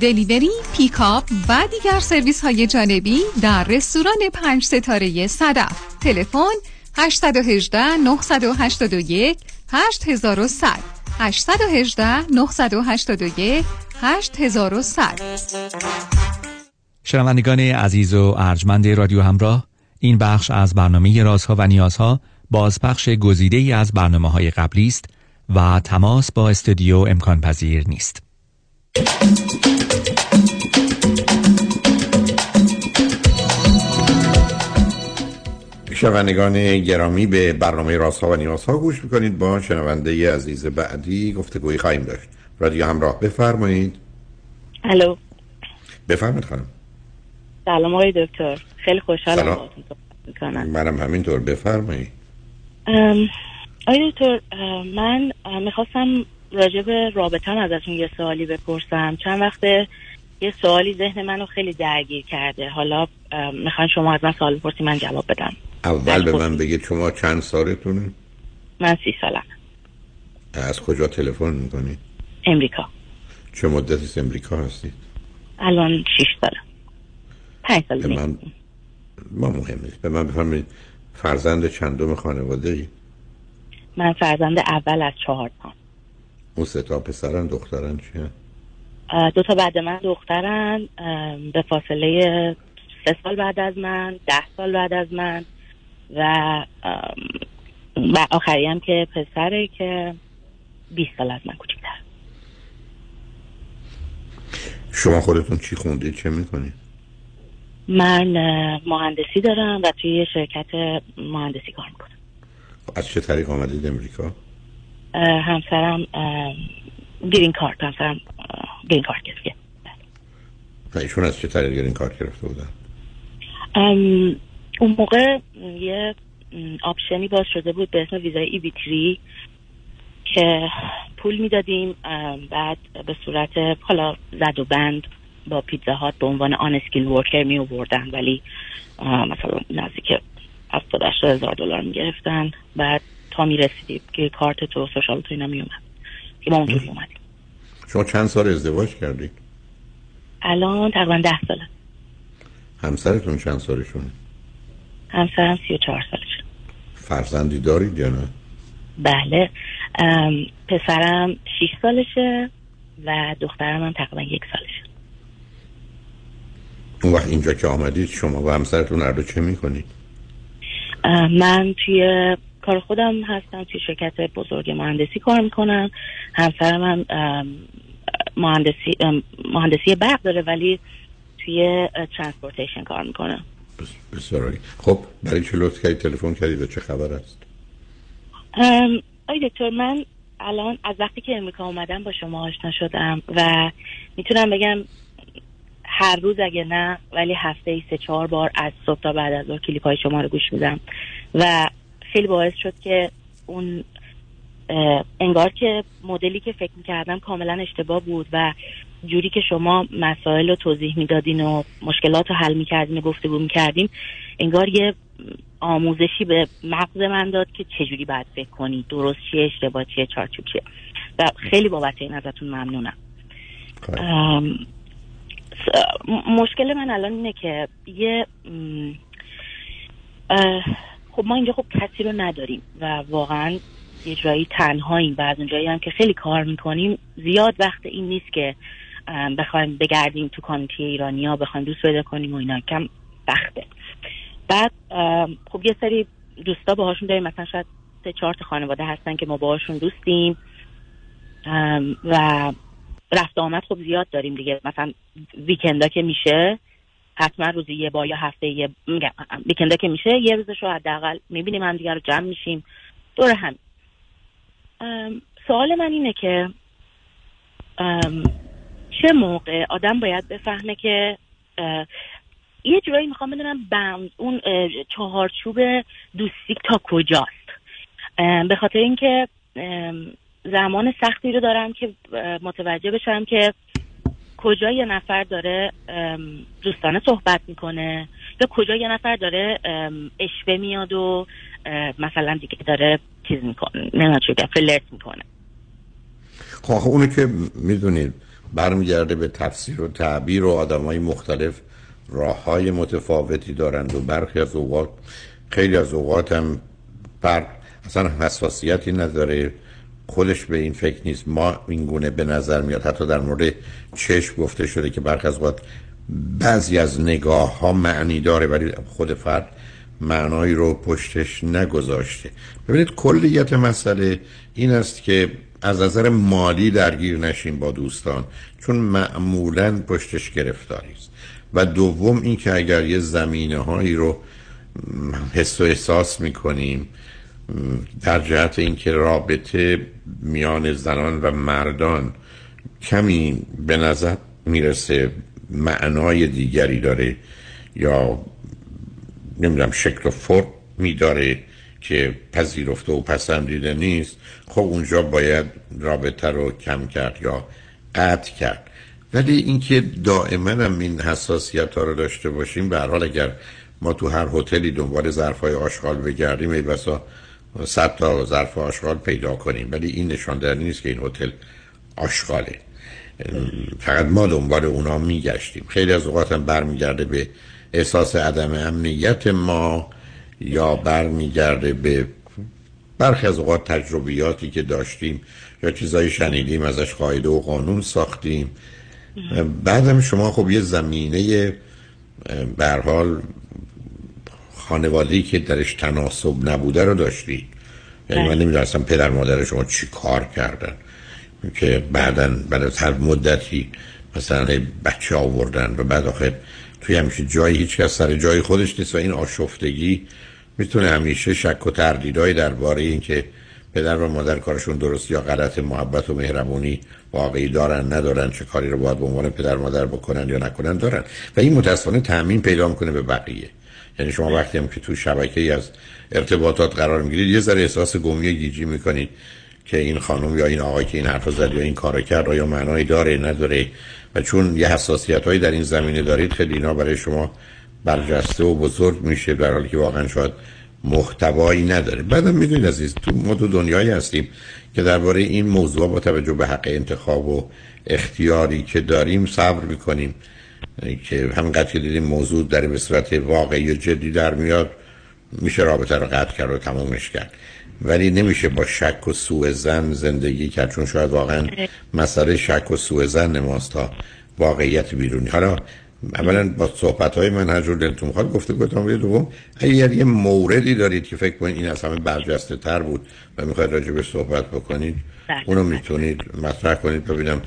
دلیوری، پیکاپ و دیگر سرویس های جانبی در رستوران پنج ستاره صدف. تلفن 818 981 8100 818 981 8100 شنوندگان عزیز و ارجمند رادیو همراه این بخش از برنامه رازها و نیازها بازپخش گزیده ای از برنامه های قبلی است و تماس با استودیو امکان پذیر نیست. شنوندگان گرامی به برنامه راست ها و نیاز ها گوش می‌کنید. با شنونده عزیز بعدی گفتگوی خواهیم داشت. رادیو همراه بفرمایید. الو. بفرمایید خانم. سلام آقای دکتر. خیلی خوشحالم می‌کنم. منم همینطور. بفرمایید. آقای دکتر من می‌خواستم راجع به رابطم ازتون یه سوالی بپرسم. چند وقته یه سوالی ذهن منو خیلی درگیر کرده. حالا می‌خوان شما از من سوال بپرسی من جواب بدم. اول به من بگید شما چند سالتونه؟ من سی سالم از کجا تلفن می‌کنید امریکا. چه مدتی از امریکا هستید؟ الان شیش سالم پنج سال به من ما مهم نیست. به من بفرمایید فرزند چندم خانواده ای من فرزند اول از چهار تا. اون سه تا پسرن دخترن چیه؟ دو تا بعد من دخترن به فاصله سه سال بعد از من ده سال بعد از من و و آخری هم که پسره که 20 سال از من کوچیک‌تر. شما خودتون چی خوندید؟ چه می‌کنید من مهندسی دارم و توی شرکت مهندسی کار می‌کنم. از چه طریق آمدید امریکا؟ همسرم گرین کارت همسرم گرین کارت گرفته. و ایشون از چه طریق این کار گرفته بودن؟ اون موقع یه آپشنی باز شده بود به اسم ویزای ای بی تری که پول می‌دادیم بعد به صورت حالا زد و بند با پیتزا هات به عنوان آن اسکیل ورکر می آوردن ولی مثلا نزدیک 70 80 هزار دلار می گرفتن. بعد تا می رسیدیم که کارت تو سوشال تو اینا می اومد که ما اونجوری اومدیم. شما چند سال ازدواج کردید الان تقریبا 10 ساله همسرتون چند سالشونه؟ همسرم 34 سالشه. فرزندی دارید یا نه؟ بله. پسرم 6 سالشه و دخترم هم تقریبا یک سالشه. اون وقت اینجا که آمدید شما و همسرتون هر دو چه می‌کنید؟ من توی کار خودم هستم توی شرکت بزرگ مهندسی کار می‌کنم. همسرم هم مهندسی مهندسی برق داره ولی توی transportation کار می‌کنه. بسیار. خب برای چه لطف کردید تلفن کردید و چه خبر است؟ آقای دکتر من الان از وقتی که امریکا اومدم با شما آشنا شدم و می‌تونم بگم هر روز اگه نه ولی هفته ای سه چهار بار از صبح تا بعد از ظهر کلیپ های شما رو گوش میدم. و خیلی باعث شد که اون انگار که مدلی که فکر می‌کردم کاملا اشتباه بود و جوری که شما مسائل رو توضیح می‌دادین و مشکلات رو حل می‌کردین و گفتگو می‌کردیم انگار یه آموزشی به مغز من داد که چجوری باید فکر کنی درست چیه اشتباه چیه چارچوب چیه. و خیلی بابت این ازتون ممنونم. مشکل من الان اینه که یه خب ما اینجا خب کسی رو نداریم و واقعا یه جایی تنهاییم و از اونجایی هم که خیلی کار می‌کنیم زیاد وقت این نیست که بخوایم بگردیم تو کامیتی ایرانی ها بخوایم دوست پیدا کنیم و اینا. کم وقته. بعد خب یه سری دوستا باهاشون داریم. مثلا شاید سه چهار تا خانواده هستن که ما باهاشون دوستیم. و رفت آمد خب زیاد داریم دیگه. مثلا ویکندا که میشه حتما روزی یه بار یا هفته یه میگم ویکندا که میشه یه روزش رو حداقل می‌بینیم هم دیگه رو جمع میشیم. دور هم سوال من اینه که چه موقع آدم باید بفهمه که یه جورایی می‌خوام بدونم بند اون چهارچوب دوستی تا کجاست؟ به خاطر اینکه زمان سختی رو دارم که متوجه بشم که کجا یه نفر داره دوستانه صحبت می‌کنه؟ یا کجا یه نفر داره ام، اشوه میاد و مثلا دیگه داره چیز می‌کنه بگم فلرت می‌کنه. خب اونو که می‌دونید برمیگرده به تفسیر و تعبیر و آدم های مختلف راه های متفاوتی دارند و برخی از اوقات خیلی از اوقات هم بر اصلا حساسیتی نداره. خودش به این فکر نیست. ما این گونه به نظر میاد. حتی در مورد چشم گفته شده که برخی از اوقات بعضی از نگاه ها معنی داره ولی خود فرد معنایی رو پشتش نگذاشته. ببینید کلیت مسئله این است که از نظر مالی درگیر نشین با دوستان چون معمولا پشتش گرفتاری است. و دوم این که اگر یه زمینه هایی رو حس و احساس می‌کنیم در جهت اینکه رابطه میان زنان و مردان کمی به نظر می‌رسه معنای دیگری داره یا نمی‌دونم شکل و فرم میداره که پذیرفته و پسندیده نیست. خب اونجا باید رابطه رو کم کرد یا قطع کرد. ولی اینکه دائما هم این حساسیت ها رو داشته باشیم به حال اگر ما تو هر هتلی دنبال ظرف های آشغال بگردیم ای بسا صد تا ظرف آشغال پیدا کنیم ولی این نشان دهنده نیست که این هتل آشغاله. فقط ما دنبال اونا میگشتیم. خیلی از اوقات هم برمیگرده به احساس عدم امنیت ما یا برمیگرده به برخی از اوقات تجربیاتی که داشتیم یا چیزایی شنیدیم ازش قاعده و قانون ساختیم. بعدم شما خب یه زمینه برحال خانوادهی که درش تناسب نبوده رو داشتید یعنی من نمی‌دونستم پدر مادر شما چی کار کردن. که بعدا بعد از هر مدتی مثلا بچه آوردن و بعد آخر توی همیشه جایی هیچ کس سر جای خودش نیست و این آشفتگی می‌تونه همیشه شک و تردیدهای درباره این که پدر و مادر کارشون درست یا غلط محبت و مهربونی واقعی دارن ندارن چه کاری رو باید به عنوان پدر مادر بکنن یا نکنن دارن. و این متاسفانه تأمین پیدا می‌کنه به بقیه. یعنی شما وقتی هم که تو شبکه ای از ارتباطات قرار می‌گیرید یه ذره احساس گمی گیجی می‌کنید که این خانم یا این آقای که این حرف زد یا این کارو کرد یا معنایی داره نداره؟ و چون یه حساسیت هایی در این زمینه دارید خیلی اینا برای شما برجسته و بزرگ میشه در حالی که واقعا شاید محتوایی نداره. بعدم می‌دونید عزیز تو ما تو دنیایی هستیم که درباره این موضوع با توجه به حق انتخاب و اختیاری که داریم صبر می‌کنیم. که همینقدر که دیدیم موضوع در به صورت واقعی و جدی در میاد میشه رابطه رو قطع کرد و تمامش کرد ولی نمیشه با شک و سوء زن زندگی کرد چون شاید واقعا مسئله شک و سوء زن ماست تا واقعیت بیرونی حالا اولا با صحبت های من هر دلتون خواهد گفته گفتم دوم اگر یه موردی دارید که فکر کنید این از همه برجسته تر بود و می‌خواید راجع به صحبت بکنید. اونو می‌تونید مطرح کنید ببینم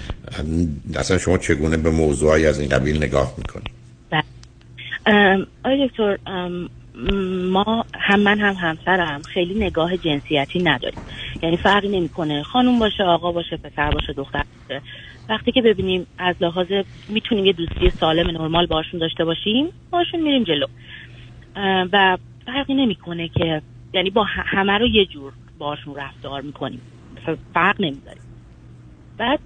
اصلا شما چگونه به موضوعی از این قبیل نگاه می‌کنید؟ بله. آقای دکتر ما هم من هم همسرم خیلی نگاه جنسیتی نداریم. یعنی فرقی نمی‌کنه. خانم باشه آقا باشه پسر باشه دختر باشه. وقتی که ببینیم از لحاظ می‌تونیم یه دوستی سالم نرمال باشون داشته باشیم باشون میریم جلو. و فرقی نمی‌کنه که یعنی با همه رو یه جور باشون رفتار می‌کنیم. فرق نمی‌ذاریم بعد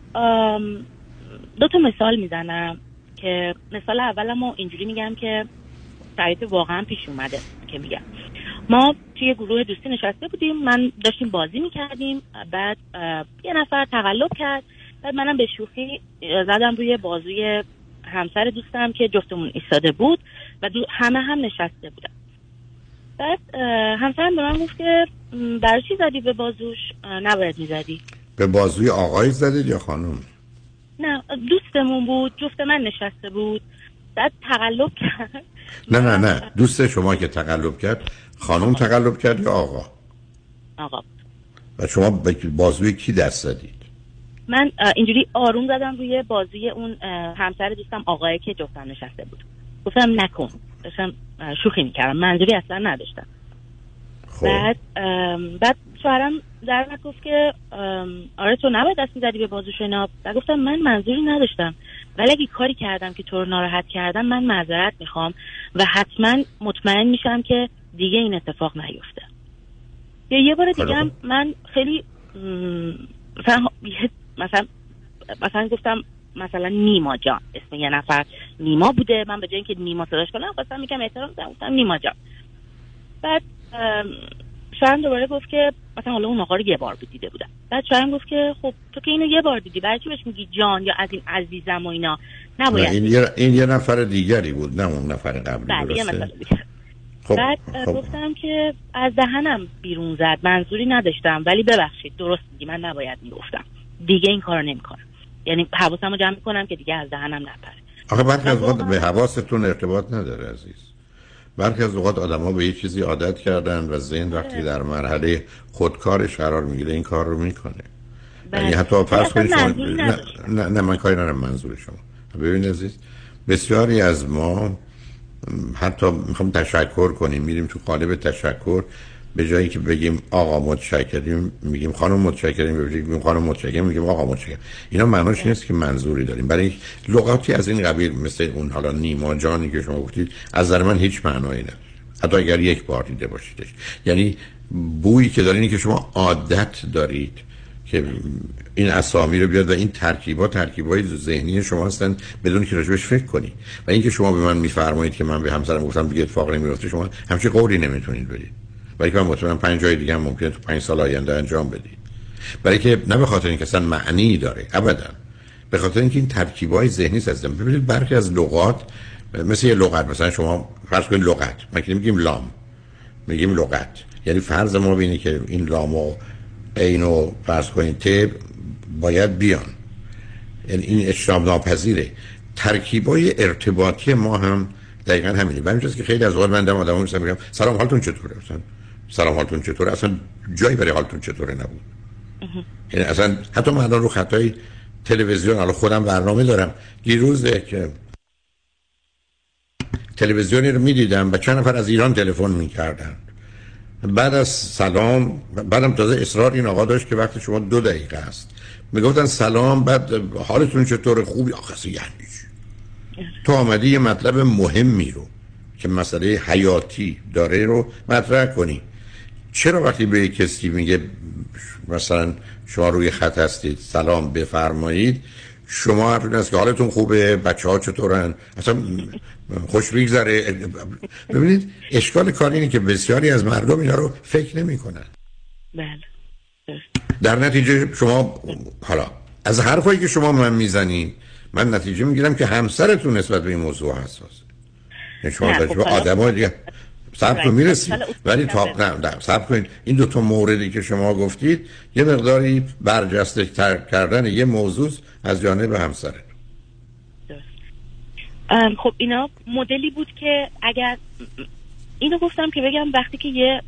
دو تا مثال می‌زنم که مثال اول ما اینجوری میگم که شرایط واقعا پیش اومده که میگم. ما توی گروه دوستی نشسته بودیم من داشتیم بازی می‌کردیم بعد یه نفر تقلب کرد بعد منم به شوخی زدم روی بازوی همسر دوستم که جفتمون ایستاده بود و همه هم نشسته بودن. بعد همسرم به من گفت که برای چی زدی به بازوش؟ نباید می‌زدی به بازوی آقای زدید یا خانم؟ نه دوستمون بود جفت من نشسته بود. بعد تقلب کرد. نه نه نه دوست شما که تقلب کرد خانم تقلب کرد یا آقا؟ آقا. و شما به بازوی کی دست زدید من اینجوری آروم زدم روی بازوی اون همسر دوستم آقایی که جفتم نشسته بود. گفتم نکن. داشتم شوخی می‌کردم. منظوری اصلا نداشتم. خب. بعد بعد شوهرم در گفت که آره تو نباید دست می‌زدی به بازوش اینا. و گفتم من منظوری نداشتم. ولی اگه کاری کردم که تو رو ناراحت کردم من معذرت می‌خوام و حتما مطمئن میشم که دیگه این اتفاق نیفته. یا یه بار دیگه هم من خیلی مثلا مثلا مثلا گفتم مثلا نیما جان اسم یه نفر نیما بوده. من به جای اینکه نیما صداش کنم خواستم میگم احترام گفتم نیما جان. بعد شاید دوباره گفت که مثلا حالا اون آقا رو یه بار دیده بودم. بعد شاید گفت که خب تو که اینو یه بار دیدی برای چی بهش میگی جان یا از این عزیزم و اینا؟ نباید این یه, این یه نفر دیگری بود نه اون نفر قبلی درسته؟ خب. بعد خب. گفتم که از دهنم بیرون زد منظوری نداشتم ولی ببخشید درست میگی من نباید می‌گفتم. دیگه این کارو نمی‌کنم. یعنی حواسمو جمع می‌کنم که دیگه از دهنم نپره. آخه وقت به حواستون ارتباط نداره عزیز. برخی از اوقات آدم ها به یه چیزی عادت کردن و ذهن وقتی در مرحله خودکارش قرار می‌گیره این کار رو می‌کنه. بله. یعنی حتی فرض کنید شما نه, نه, نه من کاری ندارم منظور شما. ببین عزیز بسیاری از ما حتی می‌خوام تشکر کنیم میریم تو قالب تشکر. به جایی که بگیم آقا متشکریم میگیم خانم متشکریم به جایی که بگیم خانم متشکریم میگیم آقا متشکریم. اینا معناش نیست که منظوری داریم. برای لغاتی از این قبیل مثل اون حالا نیما جانی که شما گفتید از نظر من هیچ معنایی نداره. حتی اگر یک بار دیده باشیدش. یعنی بویی که دارین که شما عادت دارید که این اسامی رو بیاد و این ترکیبا ترکیبای ذهنی شما هستن بدون که راجبش فکر کنی و اینکه شما به من میفرمایید که من به همسرم گفتم دیگه اتفاق نمیفته شما همچی قولی نمی‌تونید بدید. برای که من مطمئنم پنج جای دیگه هم ممکنه تو پنج سال آینده انجام بدید برای که نه به خاطر اینکه اصلا معنی داره ابدا. به خاطر اینکه این ترکیبای ذهنی هستن ببینید برخی از لغات مثل یه لغت مثلا شما فرض کنید لغت. ما که میگیم لام میگیم لغت. یعنی فرض ما بینه که این لام و عین و فرض کنید ت باید بیان. یعنی این اجتناب ناپذیره. ترکیبای ارتباطی ما هم دقیقا همینه. برای که خیلی از اوقات من دم آدم میگم سلام حالتون چطوره؟ مثلا سلام حالتون چطوره؟ اصلا جایی برای حالتون چطوره نبود. یعنی اصلا حتی من رو خطای تلویزیون حالا خودم برنامه دارم. دیروزه که تلویزیونی رو می‌دیدم و چند نفر از ایران تلفن می‌کردن. بعد از سلام بعدم تازه اصرار این آقا داشت که وقت شما دو دقیقه است. می‌گفتن سلام بعد حالتون چطور خوبی آخه یعنی تو آمدی یه مطلب مهمی رو که مسئله حیاتی داره رو مطرح کنی. چرا وقتی به کسی میگه مثلا شما روی خط هستید سلام بفرمایید شما حرف است که حالتون خوبه بچه ها چطورن؟ اصلا خوش بگذره ببینید اشکال کار اینه که بسیاری از مردم اینا رو فکر نمی کنن بله. در نتیجه شما حالا از حرفایی که شما من می‌زنید من نتیجه می‌گیرم که همسرتون نسبت به این موضوع حساس. یعنی شما در خب آدم های دیگه سب کن می‌رسید ولی تا نه نه سب کنید. این دو تا موردی که شما گفتید یه مقداری برجسته کردن یه موضوع از جانب همسرت خب اینا مدلی بود که اگر اینو گفتم که بگم وقتی که یه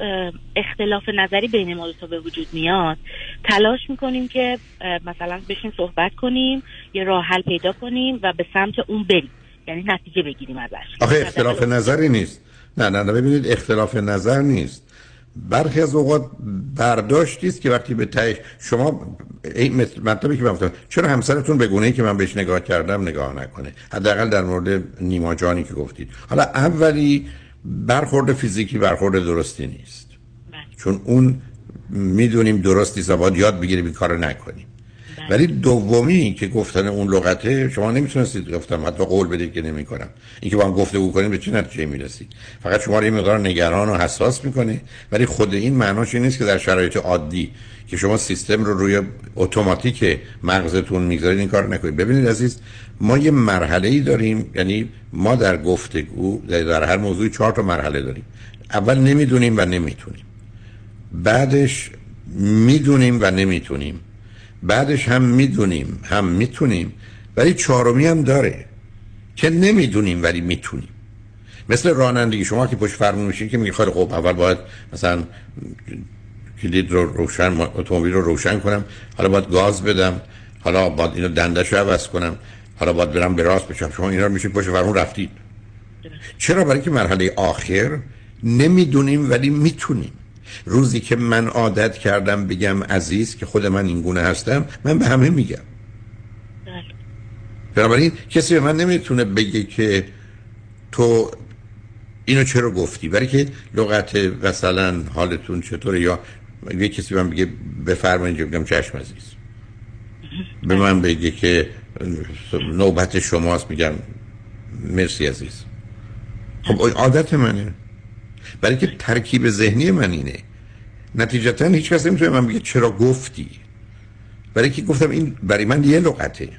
اختلاف نظری بین ما دو به وجود میاد تلاش می‌کنیم که مثلا بشین صحبت کنیم یه راه حل پیدا کنیم و به سمت اون بریم. یعنی نتیجه بگیریم ازش. آخه اختلاف نظری نیست. نه نه نه ببینید اختلاف نظر نیست برخی از اوقات برداشتی است که وقتی به تهش شما این مطلبی که من چرا همسرتون به گونه ای که من بهش نگاه کردم نگاه نکنه حداقل در مورد نیما جانی که گفتید حالا اولی برخورد فیزیکی برخورد درستی نیست بله. چون اون می‌دونیم درستی نیست یاد بگیریم این کارو نکنیم. ولی دومی که گفتن اون لغته شما نمی‌تونستید گفتم حتی قول بدید که نمی‌کنم. اینکه با هم گفته کنید به چه نتیجه می‌رسید؟ فقط شما رو یه مقدار نگران و حساس می‌کنه. ولی خود این معناش این نیست که در شرایط عادی که شما سیستم رو روی اتوماتیک مغزتون می‌گذارید این کار نکنید. ببینید عزیز ما یه مرحله ای داریم. یعنی ما در گفتگو در هر موضوعی چهار تا مرحله داریم. اول نمی‌دونیم و نمی‌تونیم. بعدش می‌دونیم و نمی‌تونیم. بعدش هم می‌دونیم هم می‌تونیم ولی چهارمی هم داره که نمی‌دونیم ولی می‌تونیم. مثل رانندگی شما که پشت فرمون میشین که میگه خیلی خب اول باید مثلا کلید رو روشن اتومبیل رو روشن کنم حالا باید گاز بدم حالا باید اینو دندش رو عوض کنم حالا باید برم به راست بشم. شما اینا رو میشید پشت فرمون رفتید چرا؟ برای که مرحله آخر نمی‌دونیم ولی می‌تونیم. روزی که من عادت کردم بگم عزیز که خود من این گونه هستم من به همه میگم. بله. بنابراین کسی به من نمی‌تونه بگه که تو اینو چرا گفتی؟ برای که لغت مثلا حالتون چطوره یا یه کسی من بگه بفرمایید بگم چشم عزیز. به من بگه که نوبت شماست میگم مرسی عزیز. خب عادت منه. برای که ترکیب ذهنی من اینه. نتیجتا هیچ کس نمی‌تونه من بگه چرا گفتی. برای که گفتم این برای من یه لغته.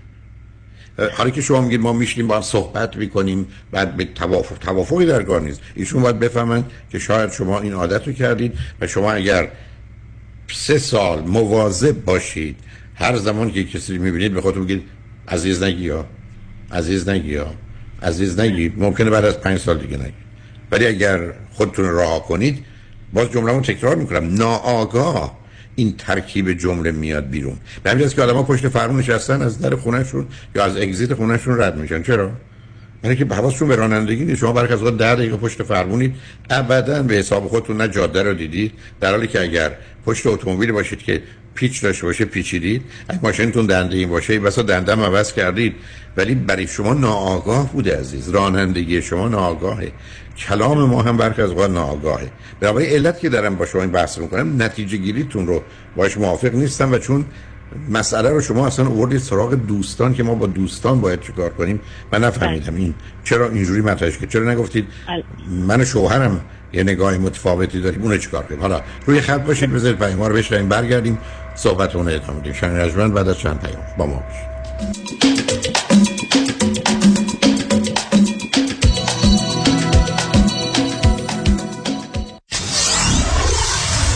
حالا که شما میگید ما میشنیم با هم صحبت می‌کنیم بعد به توافق توافقی در نیست. ایشون باید بفهمن که شاید شما این عادت رو کردید و شما اگر سه سال مواظب باشید هر زمان که کسی می‌بینید به خودتون بگید عزیز نگی یا عزیز نگی یا عزیز نگی. ممکنه بعد از پنج سال دیگه نگی. ولی اگر خودتون راه کنید باز جمله تکرار می‌کنم. ناآگاه این ترکیب جمله میاد بیرون. به همین که آدم ها پشت فرمون نشستن از در خونهشون یا از اگزیت خونهشون رد میشن. چرا؟ یعنی که حواستون به رانندگی نیست. شما برای از ده دقیقه پشت فرمونید. ابدا به حساب خودتون نه جاده رو دیدید. در حالی که اگر پشت اتومبیل باشید که پیچ داشته باشه پیچیدید. اگه ماشینتون دنده این باشه بسا دندم عوض کردید. ولی برای شما ناآگاه بوده عزیز. رانندگی شما ناآگاهه. کلام ما هم برخی از اوقات ناآگاهه. برای علت که دارم با شما این بحث می‌کنم نتیجه گیریتون رو باش موافق نیستم و چون مسئله رو شما اصلا آوردید سراغ دوستان که ما با دوستان باید چیکار کنیم من نفهمیدم این چرا اینجوری مطرحش که چرا نگفتید؟ من و شوهرم یه نگاه متفاوتی داریم اونو چیکار کنیم؟ حالا روی خط باشید بذارید پیام رو بشنویم برگردیم صحبت اون ادامه بدیم. شنگ بعد از چند پیام با ما باشید.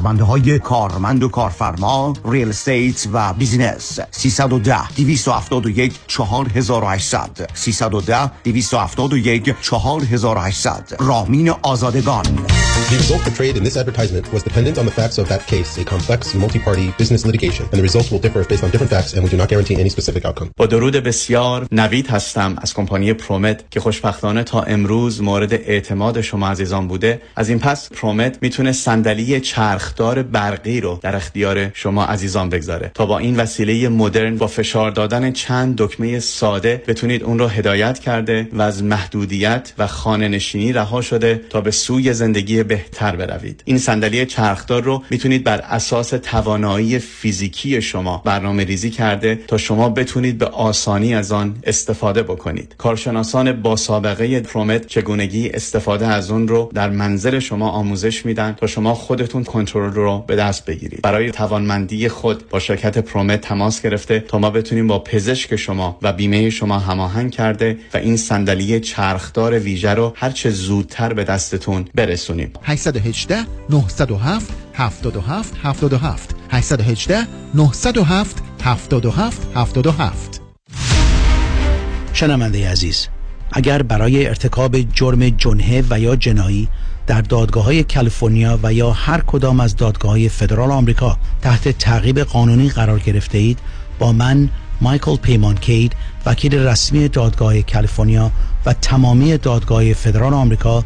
پرونده های کارمند و کارفرما real estate و business 310 271 4800 310 271 4800 رامین آزادگان The result portrayed in this advertisement was dependent on the facts of that case, a complex, multi-party business litigation, and the results will differ based on different facts, and we do not guarantee any specific outcome. با درود بسیار نوید هستم از کمپانی پرومت که خوشبختانه تا امروز مورد اعتماد شما عزیزان بوده از این پس پرومت می‌تونه صندلی چرخدار برقی رو در اختیار شما عزیزان بگذاره تا با این وسیله مدرن با فشار دادن چند دکمه ساده بتونید اون رو هدایت کرده و از محدودیت و خانه نشینی رها شده تا به سوی زندگی بهتر بروید. این صندلی چرخدار رو می‌تونید بر اساس توانایی فیزیکی شما برنامه ریزی کرده تا شما بتونید به آسانی از آن استفاده بکنید. کارشناسان با سابقه پرومت چگونگی استفاده از اون رو در منزل شما آموزش میدن تا شما خودتون کنترل رو به دست بگیرید. برای توانمندی خود با شرکت پرومت تماس گرفته تا ما بتونیم با پزشک شما و بیمه شما هماهنگ کرده و این صندلی چرخدار ویژه رو هر چه زودتر به دستتون برسونیم. 818 907 77 77 818 907 77 77 شنونده عزیز اگر برای ارتکاب جرم جنحه و یا جنایی در دادگاه های کالیفرنیا و یا هر کدام از دادگاه های فدرال آمریکا تحت تعقیب قانونی قرار گرفته اید با من مایکل پیمان کید وکیل رسمی دادگاه کالیفرنیا و تمامی دادگاه فدرال آمریکا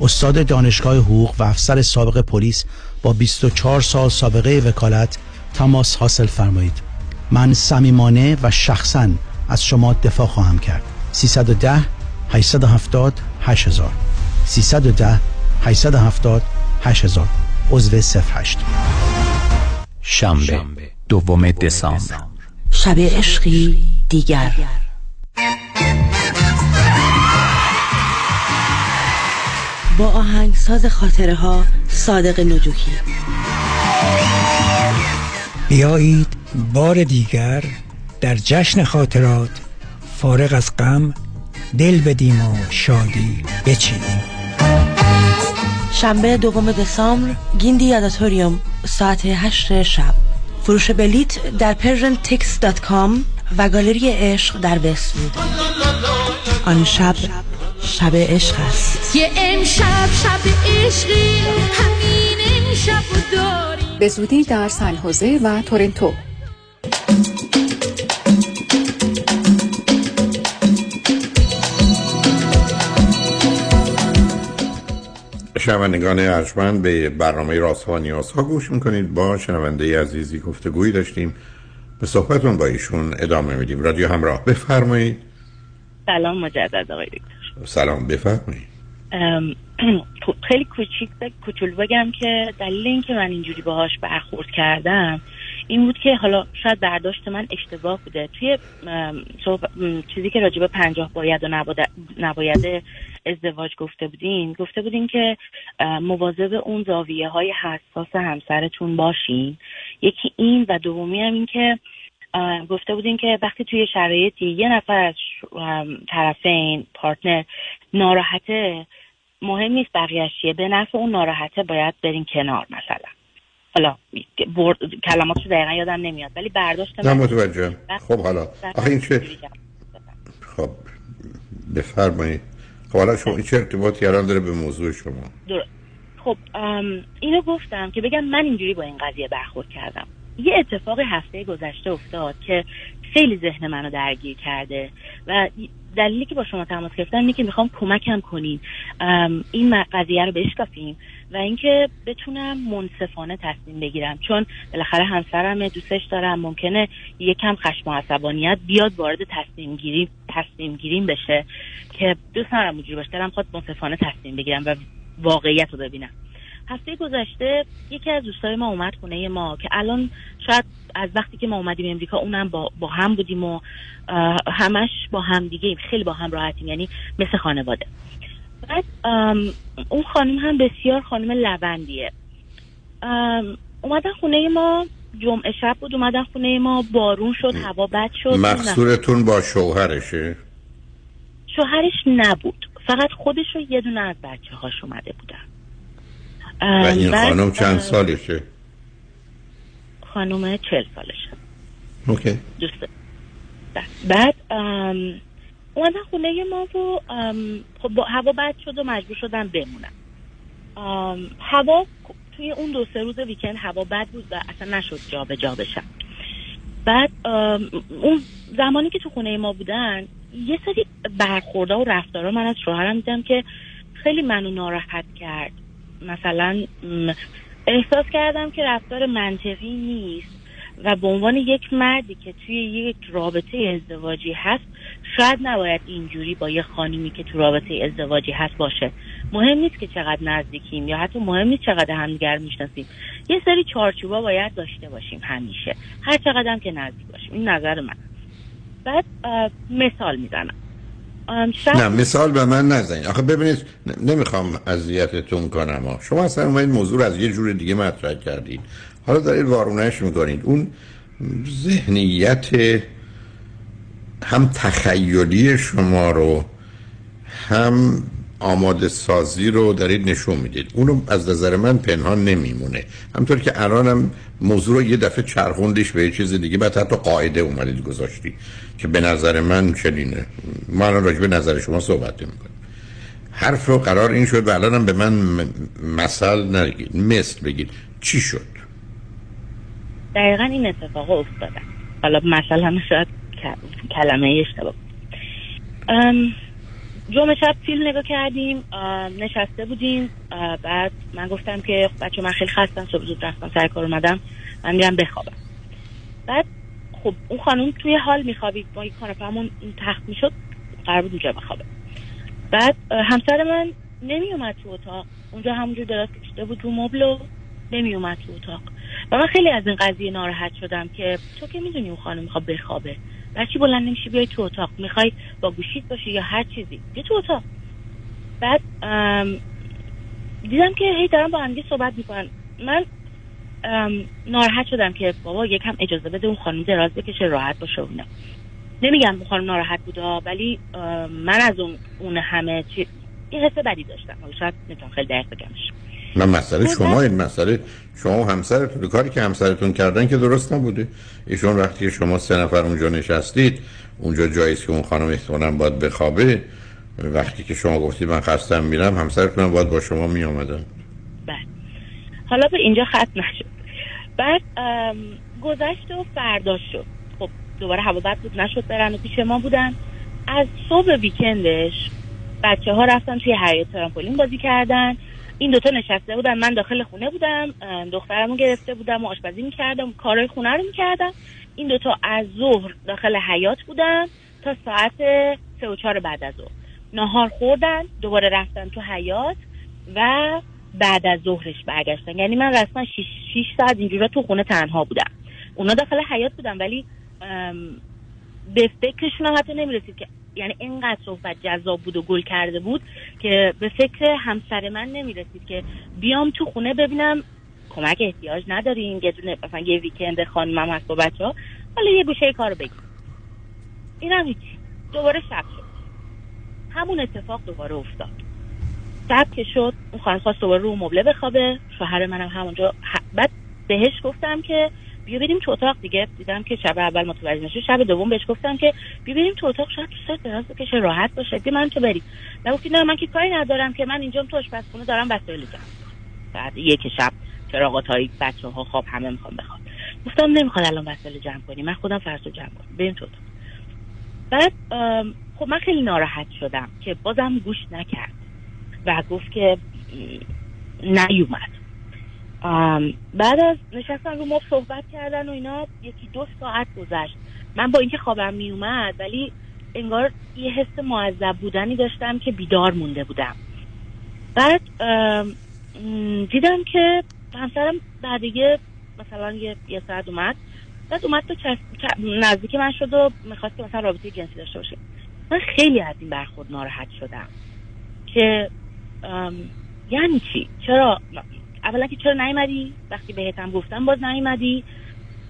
استاد دانشگاه حقوق و افسر سابق پلیس با 24 سال سابقه وکالت تماس حاصل فرمایید. من صمیمانه و شخصا از شما دفاع خواهم کرد. 310 870 8000 310 870 8000 عضو 08 شنبه دوم دسامبر. شب عشقی دیگر. با آهنگساز خاطره ها صادق نجوکی. بیایید بار دیگر در جشن خاطرات فارغ از غم دل بدیم و شادی بچینیم. شنبه دوم دسامبر گیندی یاداتوریوم ساعت هشت شب. فروش بلیت در persiantix.com و گالری عشق در وستوود آن شب شب عشق است. یه امشب شب عشقی همین امشب داریم. به زودی در سن حوزه و تورنتو. شنوندگان ارجمند به برنامه راست ها نیاز ها گوش می‌کنید. با شنونده عزیزی گفتگویی داشتیم. به صحبتون با ایشون ادامه میدیم. رادیو همراه بفرمایید. سلام مجدد آقای دکتر. سلام بفرمایید. خیلی کوچیک کوچولو بگم که دلیل اینکه من اینجوری باهاش برخورد کردم این بود که حالا شاید برداشت من اشتباه بوده. توی چیزی که راجب پنجاه باید و نباید- ازدواج گفته بودین گفته بودین که مواظب اون زاویه های حساس همسرتون باشین. یکی این و دومی هم این که گفته بودین که وقتی توی شرایطی یه نفر از طرفین پارتنر ناراحته مهم نیست بقیهش چیه. به نفع اون ناراحته باید برین کنار مثلا. حالا برد... کلماتشو دقیقا یادم نمیاد ولی برداشت نه متوجه خب حالا. آخه این چه خب بفرمایید خب حالا شما این چه ارتباطی الان داره به موضوع شما؟ در... خب اینو گفتم که بگم من اینجوری با این قضیه برخورد کردم. یه اتفاق هفته گذشته افتاد که خیلی ذهن منو درگیر کرده و دلیلی که با شما تماس گرفتم اینه که می‌خوام کمکم کنین. این قضیه رو بشکافیم و اینکه بتونم منصفانه تصمیم بگیرم. چون بالاخره همسرم دوستش دارم ممکنه یکم خشم و عصبانیت بیاد وارد تصمیم گیری تصمیم گیریم بشه که دوست ندارم اونجوری باشه. دلم خواست منصفانه تصمیم بگیرم و واقعیت رو ببینم. هفته گذشته یکی از دوستای ما اومد خونه ما که الان شاید از وقتی که ما اومدیم امریکا اونم با, با هم بودیم و همش با هم دیگه ایم. خیلی با هم راحتیم یعنی مثل خانواده. بعد اون خانم هم بسیار خانم لبندیه اومدن خونه ما جمعه شب بود اومدن خونه ما بارون شد هوا بد شد مقصورتون با شوهرشه؟ شوهرش نبود. فقط خودش و یه دونه از بچه هاش اومده بودن. و این خانم چند سالشه؟ خانم چل سالشه. اوکی. دوست بعد- اومدن خونه ما و خب هوا بد شد و مجبور شدم بمونم هوا توی اون دو سه روز ویکند هوا بد بود و اصلا نشد جا به جا بشم بعد اون زمانی که تو خونه ما بودن یه سری برخورده و رفتارا من از شوهرم دیدم که خیلی منو ناراحت کرد. مثلا احساس کردم که رفتار منطقی نیست و به عنوان یک مردی که توی یک رابطه ازدواجی هست شاید نباید اینجوری با یه خانمی که تو رابطه ازدواجی هست باشه. مهم نیست که چقدر نزدیکیم یا حتی مهم نیست چقدر همدیگر می‌شناسیم. یه سری چارچوبا باید داشته باشیم همیشه. هر چقدر هم که نزدیک باشیم. این نظر من. بعد مثال می‌زنم. نه مثال به من نزنید. آخه ببینید نمی‌خوام اذیتتون کنم ها. شما اصلا اومدید موضوع از یه جور دیگه مطرح کردید. حالا دارید وارونش می‌کنید. اون ذهنیت هم تخیلی شما رو هم آماده سازی رو دارید نشون می‌دید. اونو از نظر من پنهان نمیمونه. همطور که الانم موضوع رو یه دفعه چرخوندیش به یه چیز دیگه بعد حتی قاعده اومدید گذاشتی که به نظر من چنینه. ما الان راجع به نظر شما صحبت می‌کنیم حرف رو قرار این شد و الانم به من مثل نگید مثل بگید. چی شد؟ دقیقا این اتفاق افتاده حالا مثلا شاید کلمه اشتباه. جمعه شب فیلم نگاه کردیم نشسته بودیم. بعد من گفتم که بچه من خیلی خستم صبح زود رفتم سر کار اومدم. من میرم بخوابم. بعد خب اون خانم توی حال میخوابید. با این کاناپهمون تخت می‌شد قرار بود اونجا بخوابه. بعد همسر من نمیومد تو اتاق. اونجا همونجور دراز کشیده بود رو مبل و نمیومد تو اتاق. و من خیلی از این قضیه ناراحت شدم که تو که می‌دونی اون خانم می‌خواد بخوابه. برای چی بلند نمیشی بیای تو اتاق. می‌خوای با گوشیت باشی یا هر چیزی. بیا تو اتاق. بعد دیدم که هی دارم با همگی صحبت می‌کنن. من ناراحت شدم که بابا یکم اجازه بده اون خانم دراز بکشه راحت باشه اینا نمیگم خانم ناراحت بوده ولی من از اون اون همه چی یه حس بدی داشتم. شاید نمی‌تونم خیلی دقیق بگمش. نه مسئله شما این مسئله شما و همسرتون کاری که همسرتون کردن که درست نبوده. ایشون وقتی که شما سه نفر اونجا نشستید اونجا جایی که اون خانم احتمالاً باید بخوابه. وقتی که شما گفتید من خستم میرم همسرتون هم باید با شما می آمدن حالا به اینجا ختم نشد. بعد گذشت و فرداش شد. خب دوباره هوا بد بود نشد برن و پیش ما بودن. از صبح ویکندش بچه ها رفتن توی حیات ترامپولین بازی کردن. این دوتا نشسته بودن من داخل خونه بودم دخترمو گرفته بودم و آشپزی می‌کردم کارهای خونه رو می‌کردم. این دوتا از ظهر داخل حیات بودن تا ساعت سه و چهار بعد از ظهر. نهار خوردن دوباره رفتن تو حیات و بعد از ظهرش برگشتن. یعنی من رسما 6 ساعت اینجورا تو خونه تنها بودم. اونا داخل حیات بودن ولی به فکرشون هم حتی نمی‌رسید که یعنی اینقدر صحبت جذاب بود و گل کرده بود که به فکر همسر من نمی‌رسید که بیام تو خونه ببینم. کمک احتیاج نداریم. یه دونه مثلا یه ویکند خانمم هست با بچه ها حالا یه گوشه کارو بگیم. اینم هیچی. دوباره شب شد. همون اتفاق دوباره افتاد. شب که شد اون خواست دوباره رو مبله بخوابه. شوهر منم همونجا بعد بهش گفتم که بیا بریم تو اتاق دیگه. دیدم که شب اول متوجه نشد. شب دوم بهش گفتم که بیا بریم تو اتاق شاید تو سر دراز بکشه راحت باشه. بیا من تو بریم. و گفتی نه من که کاری ندارم که من اینجام تو آشپزخونه دارم وسایل جمع بعد یک شب چراغات های بچه ها خواب همه می‌خوام بخواب گفتم نمی‌خواد الان وسایل جمع کنی. من خودم فرسو جمع کنم. بریم تو اتاق. بعد خب من خیلی ناراحت شدم که بازم گوش نکرد و گفت که نیومد. بعد از نشستن رو مب صحبت کردن و اینا یکی دو ساعت گذشت. من با اینکه خوابم میومد ولی انگار یه حس معذب بودنی داشتم که بیدار مونده بودم. بعد دیدم که همسرم بعد یه مثلا یه, یه ساعت اومد. بعد اومد تو چس... نزدیک من شد و می‌خواست که مثلا رابطه جنسی داشته باشیم من خیلی از این برخورد ناراحت شدم که یعنی چی؟ چرا؟ اولا که چرا نیومدی؟ وقتی بهتم گفتم باز نیومدی.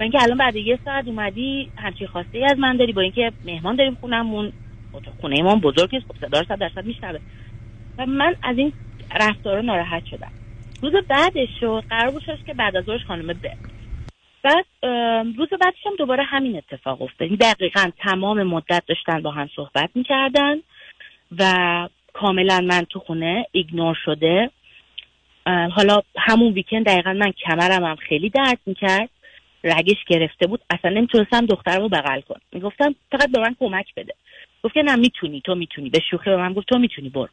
و اینکه الان بعد یه ساعت اومدی همچین خواسته ای از من داری. با اینکه مهمان داریم خونمون خونه ما بزرگ است خب صدا درصد میشنوه. و من از این رفتارا ناراحت شدم. روز بعدش شد قرار بود که بعد از ظهرش خانم بره بعد روز بعدش هم دوباره همین اتفاق افتاد. یعنی دقیقا تمام مدت داشتن با هم صحبت می‌کردن و کاملا من تو خونه ایگنور شده. حالا همون ویکند دقیقا من کمرم هم خیلی درد می‌کرد. رگش گرفته بود. اصلا نمی‌تونستم دخترمو بغل کنم. می‌گفتم فقط به من کمک بده. گفت که نه می‌تونی تو می‌تونی. به شوخی به من گفت تو می‌تونی برو.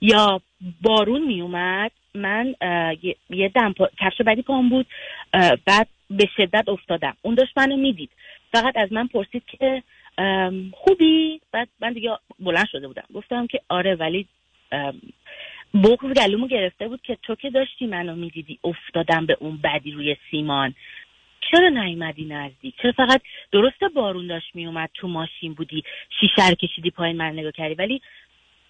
یا بارون میومد من یه- دم پا... کفش بدی پام بود. بعد به شدت افتادم. اون داشت منو می‌دید. فقط از من پرسید که خوبی؟ بعد من دیگه بلند شده بودم. گفتم که آره ولی بغض گلومو گرفته بود که تو که داشتی منو می‌دیدی افتادم به اون بدی روی سیمان. چرا نیومدی نزدیک؟ چرا فقط درسته بارون داشت میومد تو ماشین بودی شیشه کشیدی پایین من نگاه کردی؟ ولی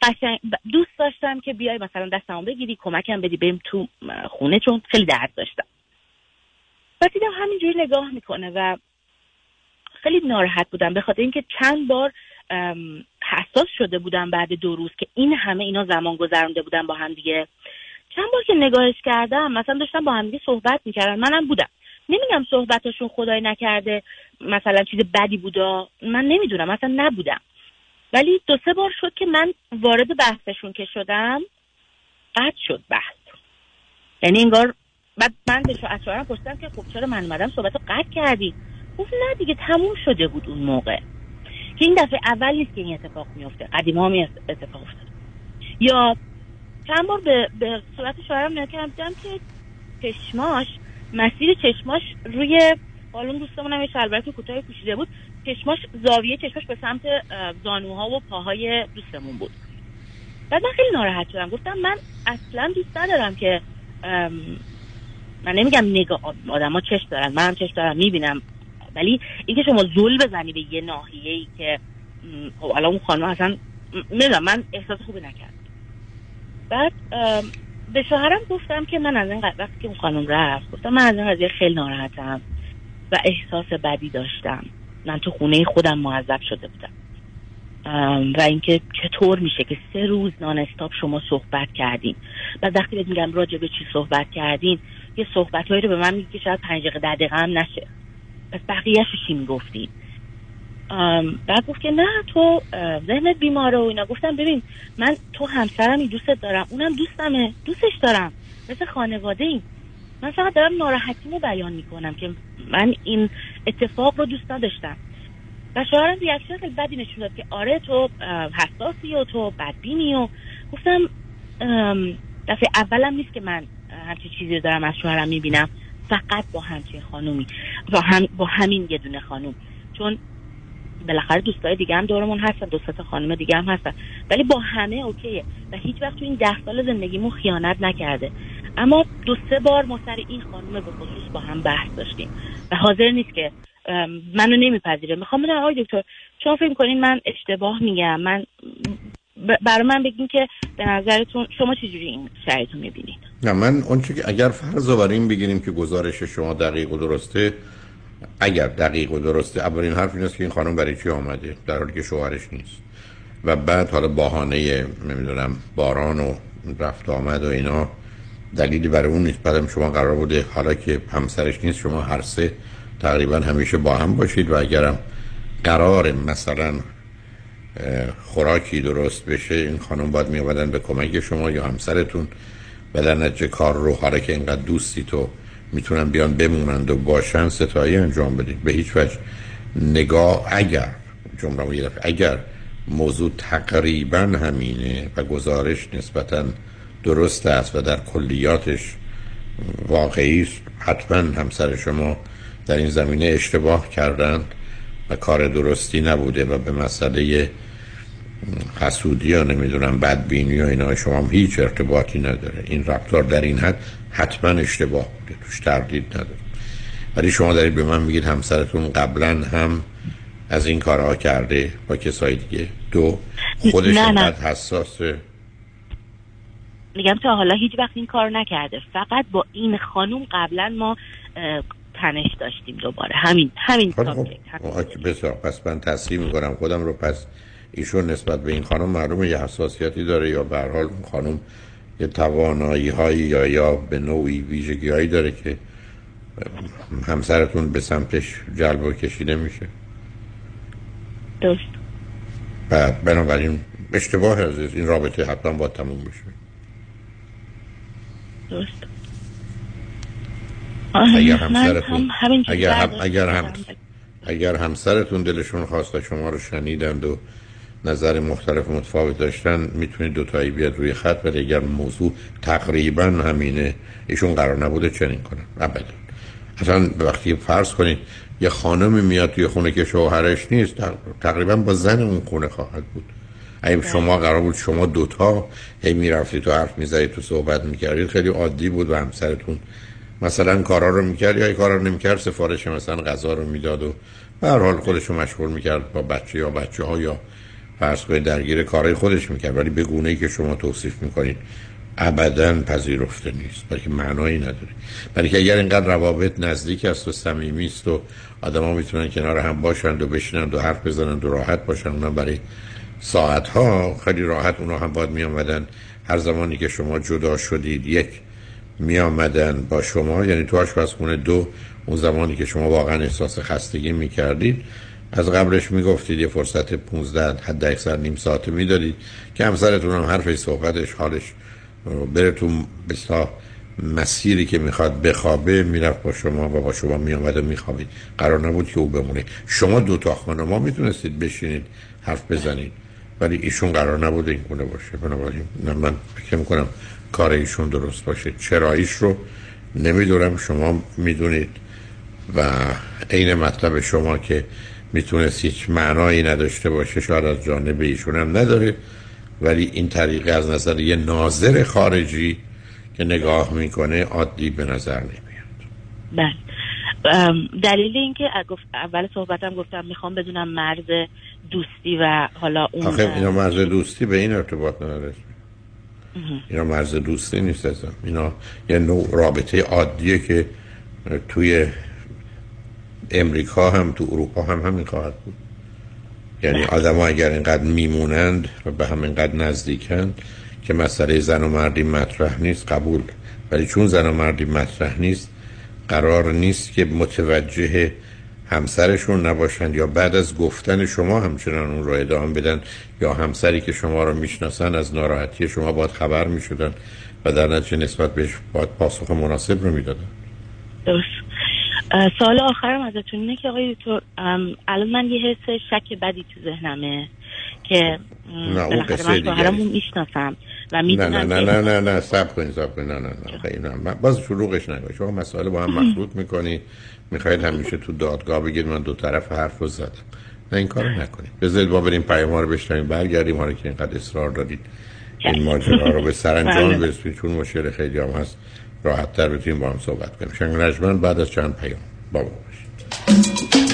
قشنگ دوست داشتم که بیای مثلا دستمو بگیری کمکم بدی بریم تو خونه چون خیلی درد داشتم. و دیدم همینجوری نگاه می‌کنه و خیلی ناراحت بودم به خاطر اینکه چند بار حساس شده بودم بعد دو روز که این همه اینا زمان گذرونده بودن با هم دیگه. چند بار که نگاهش کردم مثلا داشتم با هم دیگه صحبت می‌کردن. منم بودم. نمیگم صحبتاشون خدای نکرده مثلا چیز بدی بودا. من نمی‌دونم مثلا نبودم. ولی دو سه بار شد که من وارد بحثشون که شدم قطع شد بحث. یعنی انگار بعد من به شوهرم پرسیدم که خب چرا من اومدم؟ صحبت رو قطع کردی. گفت نه دیگه تموم شده بود اون موقع. که این دفعه اول نیست که این اتفاق میفته. قدیما هم اتفاق افتاد یا چند بار به, به صورت شوهرم نگاه کردم که چشماش مسیر چشماش روی بالون دوستمون هم یه شلوارک کوتاه پوشیده بود. چشماش زاویه چشماش به سمت زانوها و پاهای دوستمون بود. بعد من خیلی ناراحت شدم. گفتم من اصلا دوست ندارم که من نمیگم نگاه آدم ها چشم دارن. منم چشم دارم. می‌بینم ولی اینکه شما زول بزنی به یه ناحیه ای که خب الان اون خانم اصلا می‌دونم من احساس خوبی نکردم. بعد به شوهرم گفتم که من از این وقتی که اون خانم رفت گفتم من از این قضیه خیلی ناراحتم و احساس بدی داشتم. من تو خونه خودم معذب شده بودم. و اینکه چطور میشه که سه روز نان استاپ شما صحبت کردین. و وقتی بهت میگم راجع به چی صحبت کردین یه صحبت هایی رو به من میگه که شاید پنج دقیقه ده دقیقه هم نشه. پس بقیهش چی می‌گفتین بعد گفت که نه تو ذهنت بیماره و اینا. گفتم ببین من تو همسرمی دوستت دارم اونم دوستمه دوستش دارم مثل خانواده ایم من فقط دارم ناراحتیمو بیان می‌کنم که من این اتفاق رو دوست نداشتم. و شوهرم ریاکشن خیلی بدی نشون داد که آره تو حساسی و تو بدبینی و. گفتم دفعه اولم نیست که من همچین چیزی دارم از شوهرم می‌بینم. فقط با همچین خانومی. با, هم با همین یه دونه خانوم. چون بالاخره دوستای دیگه هم دورمون هستن دو تا خانم دیگه هم هستن. ولی با همه اوکیه. و هیچ وقت تو این ده سال زندگیمون خیانت نکرده. اما دو سه بار ما سر این خانم به خصوص با هم بحث داشتیم. و حاضر نیست که منو نمیپذیره. می‌خوام بدونم آقای دکتر شما فکر می‌کنین من اشتباه میگم؟ من برای من بگین که به نظرتون شما چجوری این شرایط می‌بینید؟ نه من اون که اگر فرض رو این بگیریم که گزارش شما دقیق و درسته اگر دقیق و درسته اولین حرف این است که این خانم برای چی آمده؟ در حالی که شوهرش نیست. و بعد حالا بهانه نمی‌دونم باران و رفت آمد و اینا دلیلی برای اون نیست. بعدم شما قرار بوده حالا که همسرش نیست شما هر سه تقریبا همیشه با هم باشید. و اگرم قرار مثلا خوراکی درست بشه این خانم باید می به کمک شما یا همسرتون و در نتیجه کار رو حالا که اینقدر دوستی تو می‌تونن بیان بمونند و باشن ستایی انجام بدید. به هیچ وجه نگاه اگر جمله اگر موضوع تقریبا همینه و گزارش نسبتا درست است و در کلیاتش واقعی است حتما همسر شما در این زمینه اشتباه کردند. و کار درستی نبوده و به مسئله حسودی یا نمی‌دونم بدبینی و اینا شما هم هیچ ارتباطی نداره. این رفتار در این حد حتما اشتباه بوده توش تردید نداره. ولی شما دارید به من میگید همسرتون قبلا هم از این کارها کرده با کسای دیگه. دو خودش اینقدر حساسه. میگم تا حالا هیچ وقت این کار نکرده. فقط با این خانوم قبلا ما تنش داشتیم دوباره. همین همین خب. بسیار. پس من تصحیح می‌کنم خودم رو. پس ایشون نسبت به این خانم معلومه یه حساسیتی داره یا به حال اون خانم یه توانایی هایی یا یا به نوعی ویژگی هایی داره که همسرتون به سمتش جلب و کشیده میشه. درست. بعد بنابراین اشتباه عزیز این رابطه حتما با تموم بشه. درست. اگر همسرتون اگر هم اگر هم اگر همسرتون دلشون خواست و شما رو شنیدند و نظر مختلف متفاوت داشتن می‌تونید دوتایی بیاد روی خط ولی اگر موضوع تقریبا همینه ایشون قرار نبوده چنین کنن. ابدا. اصلا وقتی فرض کنید یه خانمی میاد توی خونه که شوهرش نیست تقریبا با زن اون خونه خواهد بود. اگه بله. شما قرار بود شما دوتا هی می‌رفتید تو حرف می‌زدید تو صحبت می‌کردید خیلی عادی بود و همسرتون مثلا کارا رو می‌کرد یا کارا رو نمی‌کرد سفارش مثلا غذا رو می‌داد و به هر حال خودش رو مشغول می‌کرد با بچه یا بچه ها یا فرض کنید درگیر کارهای خودش می‌کرد. ولی به گونه ای که شما توصیف می‌کنید ابدا پذیرفته نیست. بلکه معنایی نداره. بلکه اگر اینقدر روابط نزدیک است و صمیمی است و آدما می‌تونن کنار هم باشند و بشینند و حرف بزنند و راحت باشن اونم برای ساعت ها خیلی راحت اونا هم باید می هر زمانی که شما جدا شدید یک می آمدن با شما. یعنی تو آشپزخونه دو اون زمانی که شما واقعا احساس خستگی می کردید از قبلش می‌گفتید یه فرصت 15 حد اکثر نیم ساعته می‌دادید که همسرتون هم حرفش صحبتش حالش بره تو بسا مسیری که می‌خواد بخوابه می‌رفت با شما و با شما میامد و میخوابید. قرار نبود که او بمونه. شما دو تا ما می‌تونستید بشینید حرف بزنید. ولی ایشون قرار نبود این کنه باشه. بنابراین من فکر می‌کنم کار ایشون درست باشه. چراییش رو نمی‌دونم شما می‌دونید. و عین مطلب شما که می‌تونست هیچ معنایی نداشته باشه شاید از جانب ایشون هم نداره. ولی این طریقه از نظر یه ناظر خارجی که نگاه می‌کنه عادی به نظر نمیاد. بله. دلیل اینکه اول صحبتم گفتم می‌خوام بدونم مرز دوستی و حالا اون آخه اینا مرز دوستی به این ارتباط نداره. اینا مرز دوستی نیست ازم اینا یه نوع رابطه عادیه که توی امریکا هم تو اروپا هم همین خواهد بود. یعنی آدم اگر اینقدر میمونند و به هم اینقدر نزدیکند که مسئله زن و مردی مطرح نیست قبول. ولی چون زن و مردی مطرح نیست قرار نیست که متوجه همسرشون نباشند یا بعد از گفتن شما همچنان اون رو ادامه بدن یا همسری که شما رو می‌شناسن از ناراحتی شما باید خبر می‌شدن و در نتیجه نسبت بهش باید پاسخ مناسب رو می‌دادن. درست. سال آخرم ازتون اینه که آقای دکتر الان من یه حس شک بدی تو ذهنمه که نه اون قصه دیگه می‌شناسم و نه نه نه نه نه نه سب کنید سب کنید نه نه نه نه باز شروعش نگاه شما مسائل با هم مخلوط می‌کنی. می‌خواید همیشه تو دادگاه بگید من دو طرف حرف رو زدم نه این کارو نکنید. بذارید ما بریم پیام رو بشنویم برگردیم. حالا که اینقدر اصرار دارید این ماجرا رو به سرانجام بله. برسونید. چون مشکل خیلی هم هست راحت تر بتونیم با هم صحبت کنیم. شنگ رجمن بعد از چند پیام. با ما باشید.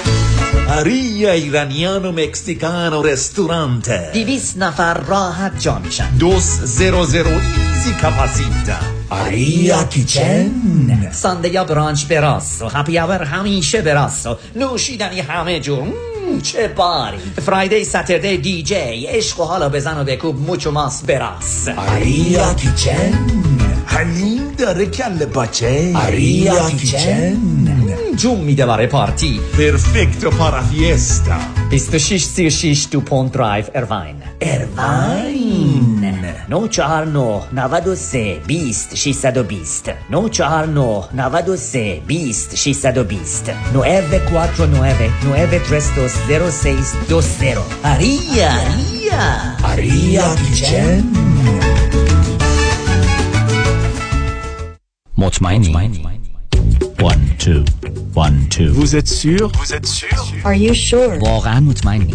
آریا ایرانیان و مکسیکان و رستورانت دیویس نفر راحت جا میشن. دوس زیرو زیرو ایزی کپاسیتا. آریا کیچن. ساندیا برانچ براس و هپی آور همیشه براس و نوشیدنی همه جور. چه باری. فرایدی ساتردی دی جی عشق و حالا بزن و بکوب موچو ماس براس آریا کیچن. حلیم داره کل باچه. آریا کیچن. جون میده برای پارتی پرفکتو پارا فیستا 26 36 دو پونت درایو ارواین ارواین 949 93 20 620 949 93 20 620 949 932 0620 Aria Aria Aria Kitchen مطمئنی One, two, one, two. Vous êtes sûr Vous êtes sûr Are you sure? واقعا مطمئنی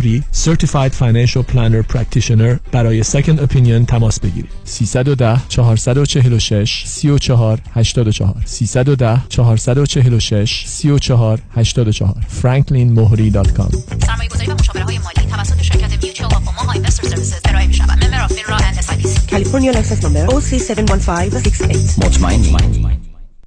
مهری Certified Financial Planner Practitioner برای Second Opinion تماس بگیرید. 310 446 34 84 310 446 34 84 franklinmohri.com سرمایه گذاری و مشاوره های مالی توسط شرکت Mutual of Omaha Investor Services ارائه می شود member of FINRA and SIPC California license number OC71568 مطمئنید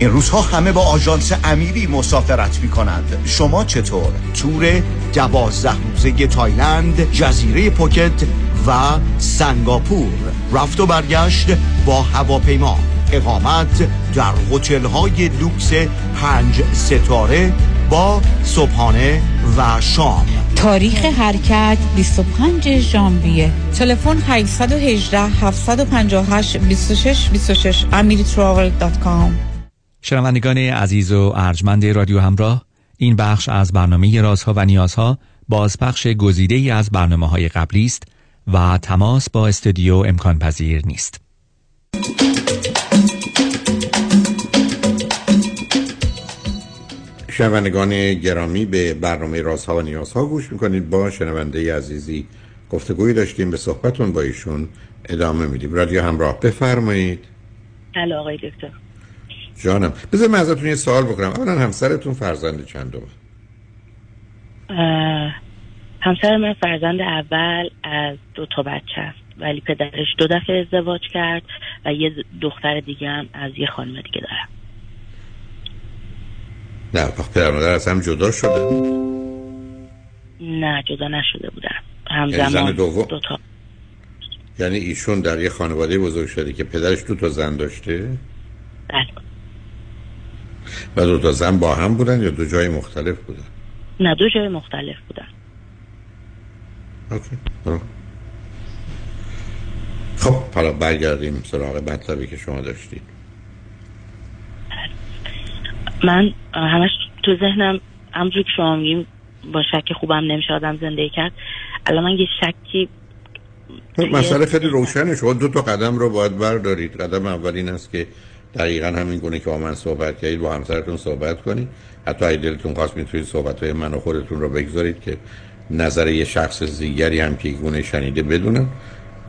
این روزها همه با آژانس امیری مسافرت می کنند شما چطور؟ تور دوازده روزه تایلند جزیره پوکت و سنگاپور. رفت و برگشت با هواپیما. اقامت در هتل های لوکس پنج ستاره با صبحانه و شام. تاریخ حرکت 25 ژانویه. تلفن 818 758 26 26 amiritravel.com شنوندگان عزیز و ارجمند رادیو همراه این بخش از برنامه رازها و نیازها بازپخش گزیده ای از برنامه های قبلی است و تماس با استودیو امکان پذیر نیست. شنوندگان گرامی به برنامه رازها و نیازها گوش می‌کنید. با شنونده عزیزی گفتگویی داشتیم به صحبتون با ایشون ادامه میدیم. رادیو همراه بفرمایید. بله آقای دکتر. جانم. بذار من ازتون یه سوال بکنم. اولا همسرتون فرزند چندمه؟ همسر من فرزند اول از دو تا بچه است. ولی پدرش دو دفعه ازدواج کرد و یه دختر دیگه هم از یه خانم دیگه دارم. نه وقت پدر مادر از هم جدا شده؟ نه جدا نشده بودن. یعنی همزمان دوم؟ دو تا. یعنی ایشون در یه خانواده بزرگ شده که پدرش دو تا زن داشته؟ بله. و دو تا زن با هم بودن یا دو جای مختلف بودن؟ نه دو جای مختلف بودن. اوکی برو. خب حالا برگردیم سراغ مطلبی که شما داشتید. من همش تو ذهنم همجور که شما میگیم با شک خوبم نمیشه آدم زندگی کرد. الان من یه شکی مسئله خیلی روشنه شما دو تا قدم رو باید بردارید. قدم اول این است که دقیقا همین گونه که با من صحبت کردید با همسرتون صحبت کنید. حتی اگه دلتون خواست می‌تونید صحبت های من و خودتون رو بگذارید که نظر یه شخص دیگری هم که گونه شنیده بدونن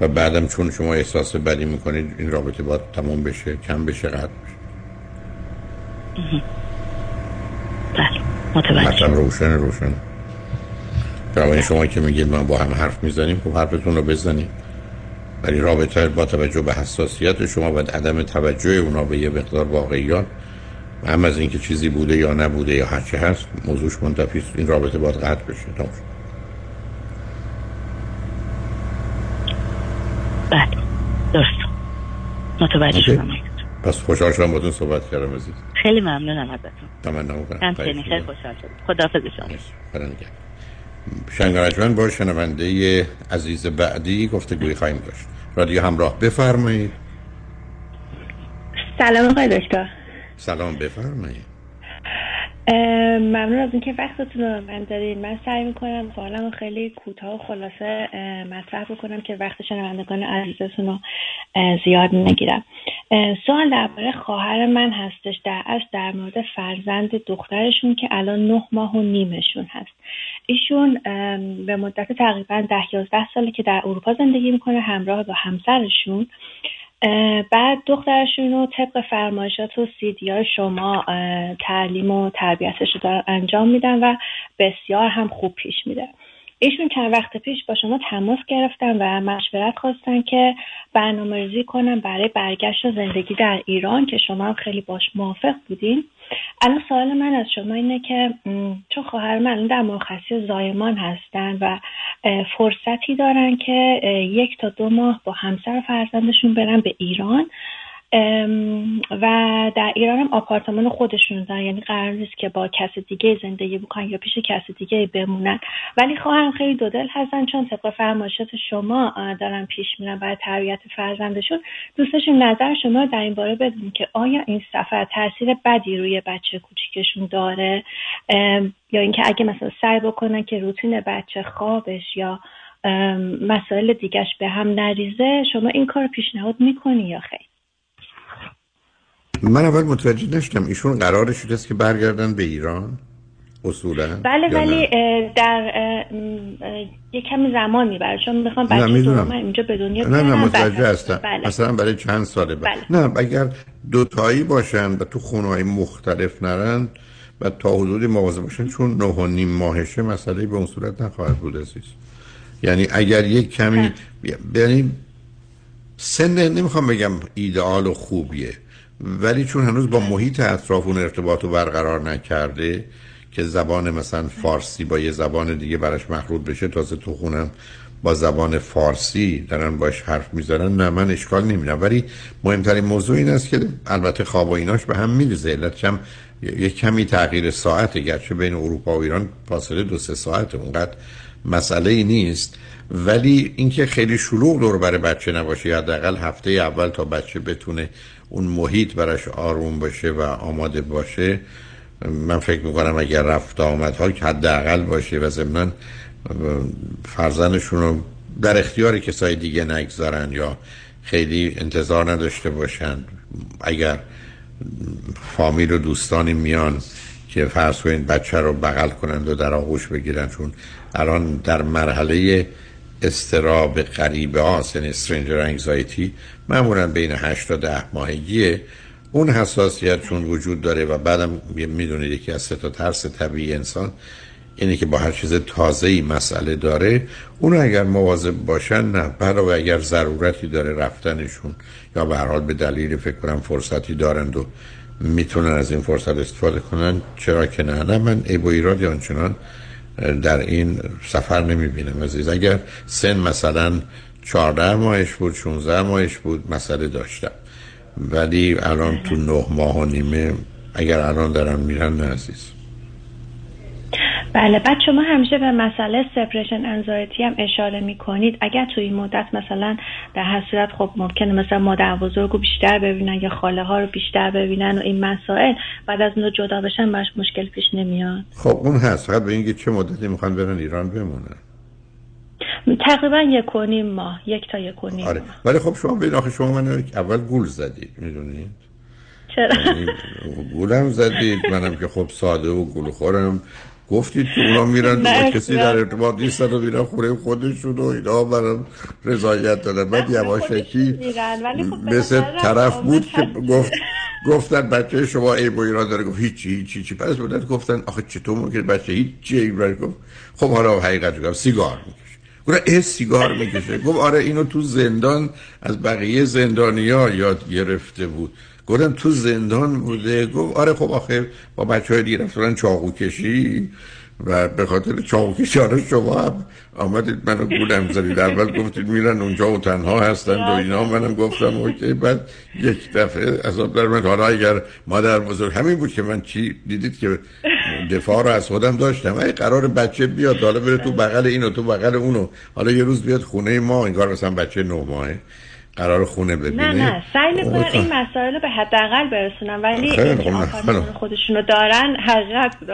و بعدم چون شما احساس بدی می‌کنید این رابطه باید تموم بشه کم بشه قطع بشه. متوجه. مطلب روشن روشن. شما که میگید من با هم حرف می‌زنیم خب حرفتون رو بزنید. ولی رابطه با توجه به حساسیت شما و عدم توجه اونا به یه مقدار واقعیات و هم از اینکه چیزی بوده یا نبوده یا هرچی هست موضوعش منتفی این رابطه باید قطع بشه. تموم شد. بله. درست. متوجه. شدم. پس خوشحال شدم باتون صحبت کردم عزیز. خیلی ممنونم ازتون. می‌کنم همچنین خیلی خوشحال شدم. خداحافظ شما. شنگارجمن با شنونده عزیز بعدی گفتگوی خواهیم داشت. رادیو همراه بفرمایید. سلام آقای دکتر. سلام بفرمایید. ممنون از اینکه وقتتون رو من دارین من سعی می‌کنم سوالم خیلی کوتاه و خلاصه مطرح بکنم که وقت شنوندگان عزیزتون رو زیاد نگیرم. سوال درباره خواهر من هستش. در از در مورد فرزند دخترشون که الان نه ماه و نیمشون هست. ایشون به مدت تقریبا ده یازده ساله که در اروپا زندگی می‌کنه همراه با همسرشون. بعد دخترشون رو طبق فرمایشات و سیدی شما تعلیم و تربیتش رو دارن انجام میدن و بسیار هم خوب پیش میده ایشون چند وقت پیش با شما تماس گرفتن و مشورت خواستن که برنامه ریزی کنن برای برگشت و زندگی در ایران که شما هم خیلی باش موافق بودین. الان سوال من از شما اینه که چون خواهر من در مرخصی زایمان هستن و فرصتی دارن که یک تا دو ماه با همسر فرزندشون برن به ایران و در ایران هم آپارتمان خودشون دارن. یعنی قرار نیست که با کس دیگه زندگی بکنن یا پیش کس دیگه بمونن. ولی خواهرم خیلی دودل هستن چون طبق فرمایشات شما دارن پیش میرن برای تربیت فرزندشون. دوستشون نظر شما در این باره بدونیم که آیا این سفر تاثیر بدی روی بچه کوچیکشون داره؟ یا اینکه اگه مثلا سعی بکنن که روتین بچه خوابش یا مسائل دیگهش به هم نریزه شما این کار پیشنهاد می‌کنی یا خیر؟ من اول متوجه نشدم ایشون قرارش است که برگردن به ایران؟ اصولا؟ بله ولی در یک کمی زمان می‌بره چون می‌خوام بچه من اینجا به دنیا نه نه متوجه هستم. بله. مثلا برای چند ساله بله. نه اگر دوتایی باشن و تو خونه های مختلف نرن و تا حدودی مواظب باشن چون نه و نیم ماهشه مسئله به اون صورت نخواهد بود عزیز. یعنی اگر یک کمی یعنی سن نمی‌خوام بگم ایدئال و خوبیه. ولی چون هنوز با محیط اطراف اون ارتباط رو برقرار نکرده که زبان مثلا فارسی با یه زبان دیگه براش مخلوط بشه تازه تو خونم با زبان فارسی دارن باش حرف می‌ذارن نه من اشکال نمیدم ولی مهمترین موضوع این است که البته خواب و ایناش به هم میریزه. علتش هم یه کمی تغییر ساعت گرچه بین اروپا و ایران فاصله دو سه ساعت اونقدر مسئله ای نیست. ولی اینکه خیلی شلوغ دور برای بچه نباشه حداقل هفته اول تا بچه بتونه اون محیط براش آروم باشه و آماده باشه من فکر می‌کنم اگر رفت آمد ها حداقل باشه و ضمن فرزندشون رو در اختیار کسای دیگه نگذارن یا خیلی انتظار نداشته باشن. اگر فامیل و دوستانی میان که فرض کنید بچه رو بغل کنند و در آغوش بگیرن چون الان در مرحله استراب غریبه ها سن استرنجر انگزایتی معمولا بین 8 تا 10 ماهگیه. اون حساسیت چون وجود داره و بعدم می‌دونید یکی از سه تا ترس طبیعی انسان اینه که با هر چیز تازه ای مسئله داره. اون اگر مواظب باشن نه. علاوه اگر ضرورتی داره رفتنشون یا به هر حال به دلیل فکر کنم فرصتی دارند و می‌تونن از این فرصت استفاده کنن چرا که نه؟ نه من ای و ایرادی آنچنان در این سفر نمی‌بینم عزیز. اگر سن مثلا 14 ماهش بود 16 ماهش بود مسئله داشتم. ولی الان تو نه ماه و نیمه اگر الان دارن میرن نه عزیز. بله بعد شما همیشه به مسئله سپریشن انزایتی هم اشاره می کنید اگر توی این مدت مثلا در هر صورت خب ممکنه مثلا مادر بزرگ رو بیشتر ببینن یا خاله ها رو بیشتر ببینن و این مسائل بعد از اون جدا بشن باش مشکل پیش نمیاد. خب اون هست. فقط به اینکه چه مدتی می‌خوان برن ایران بمونن. تقریبا یک و نیم ماه یک تا یک و نیم آره. ولی خب شما بین آخه شما من اول گول زدید می‌دونید چرا؟ یعنی گولم زدید منم که خب ساده و گول خورم. گفتید که اونا میرن با [LAUGHS] کسی در ارتباط نیستن و میرن خونه خودشون و اینا برام رضایت دادن. بعد یواشکی خب مثل طرف بود که گفت گفتن بچه شما ای با ایران داره. گفت هیچی هیچی چی پس بودن گفتن آخه چطور ممکن بچه هیچی ایران گفت خب حالا حقیقت گفت سیگار می‌کشه گفت اه سیگار می‌کشه. گفت آره اینو تو زندان از بقیه زندانیا یاد گرفته بود. گفتم تو زندان بوده؟ گفت آره خب آخه با بچه های دیگه رفتن چاقو کشی؟ و به خاطر آره شما هم آمدید منو گولم زدید اول گفتید میرن اونجا و تنها هستند و اینا. منم گفتم اوکی. بعد یک دفعه عذاب در من حالا اگر مادر بزرگ همین بود که من چی دیدید که دفاع رو از خودم داشتم. ای قرار بچه بیاد حالا بره تو بغل اینو تو بغل اونو. حالا یه روز بیاد خونه ما انگار مثلا بچه نه ماهه. قرار خونه ببینه. نه. نه سعی می‌کنن این مسائل رو به حداقل برسونن. ولی خیلی. خودشونو دارن حقیقت بود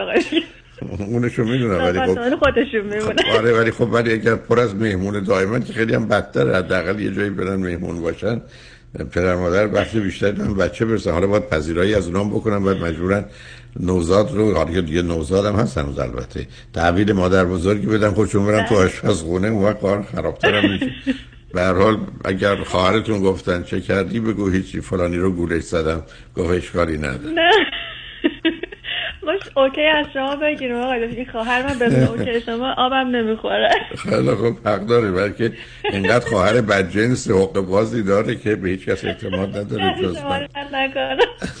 اونشو می‌دونم ولی خب خودشون میمونه. آره ولی خب ولی اگر پر از مهمون دائما که خیلی هم بدتر حداقل یه جایی برن مهمون باشن. پدر مادر وقت بیشتر دارن بچه برسن. حالا باید پذیرایی از اونام بکنن باید مجبورن نوزاد رو حالا که دیگه نوزاد هم هستن هنوز البته. تحویل مادر بزرگی بدن خودشون برن تو آشپزخونه اون وقت کار خرابتر هم میشه. به حال اگر خواهرتون گفتن چه کردی بگو هیچی فلانی رو گولش زدم گفت اشکالی نداره باشه OK از شما بگیریم آقای دکتر. خواهر من بدون OK شما آبم نمی‌خوره. خیلی خوب حق داره بلکه اینقدر خواهر بدجنس حقه بازی داره که به هیچ کس اعتماد نداره جز من.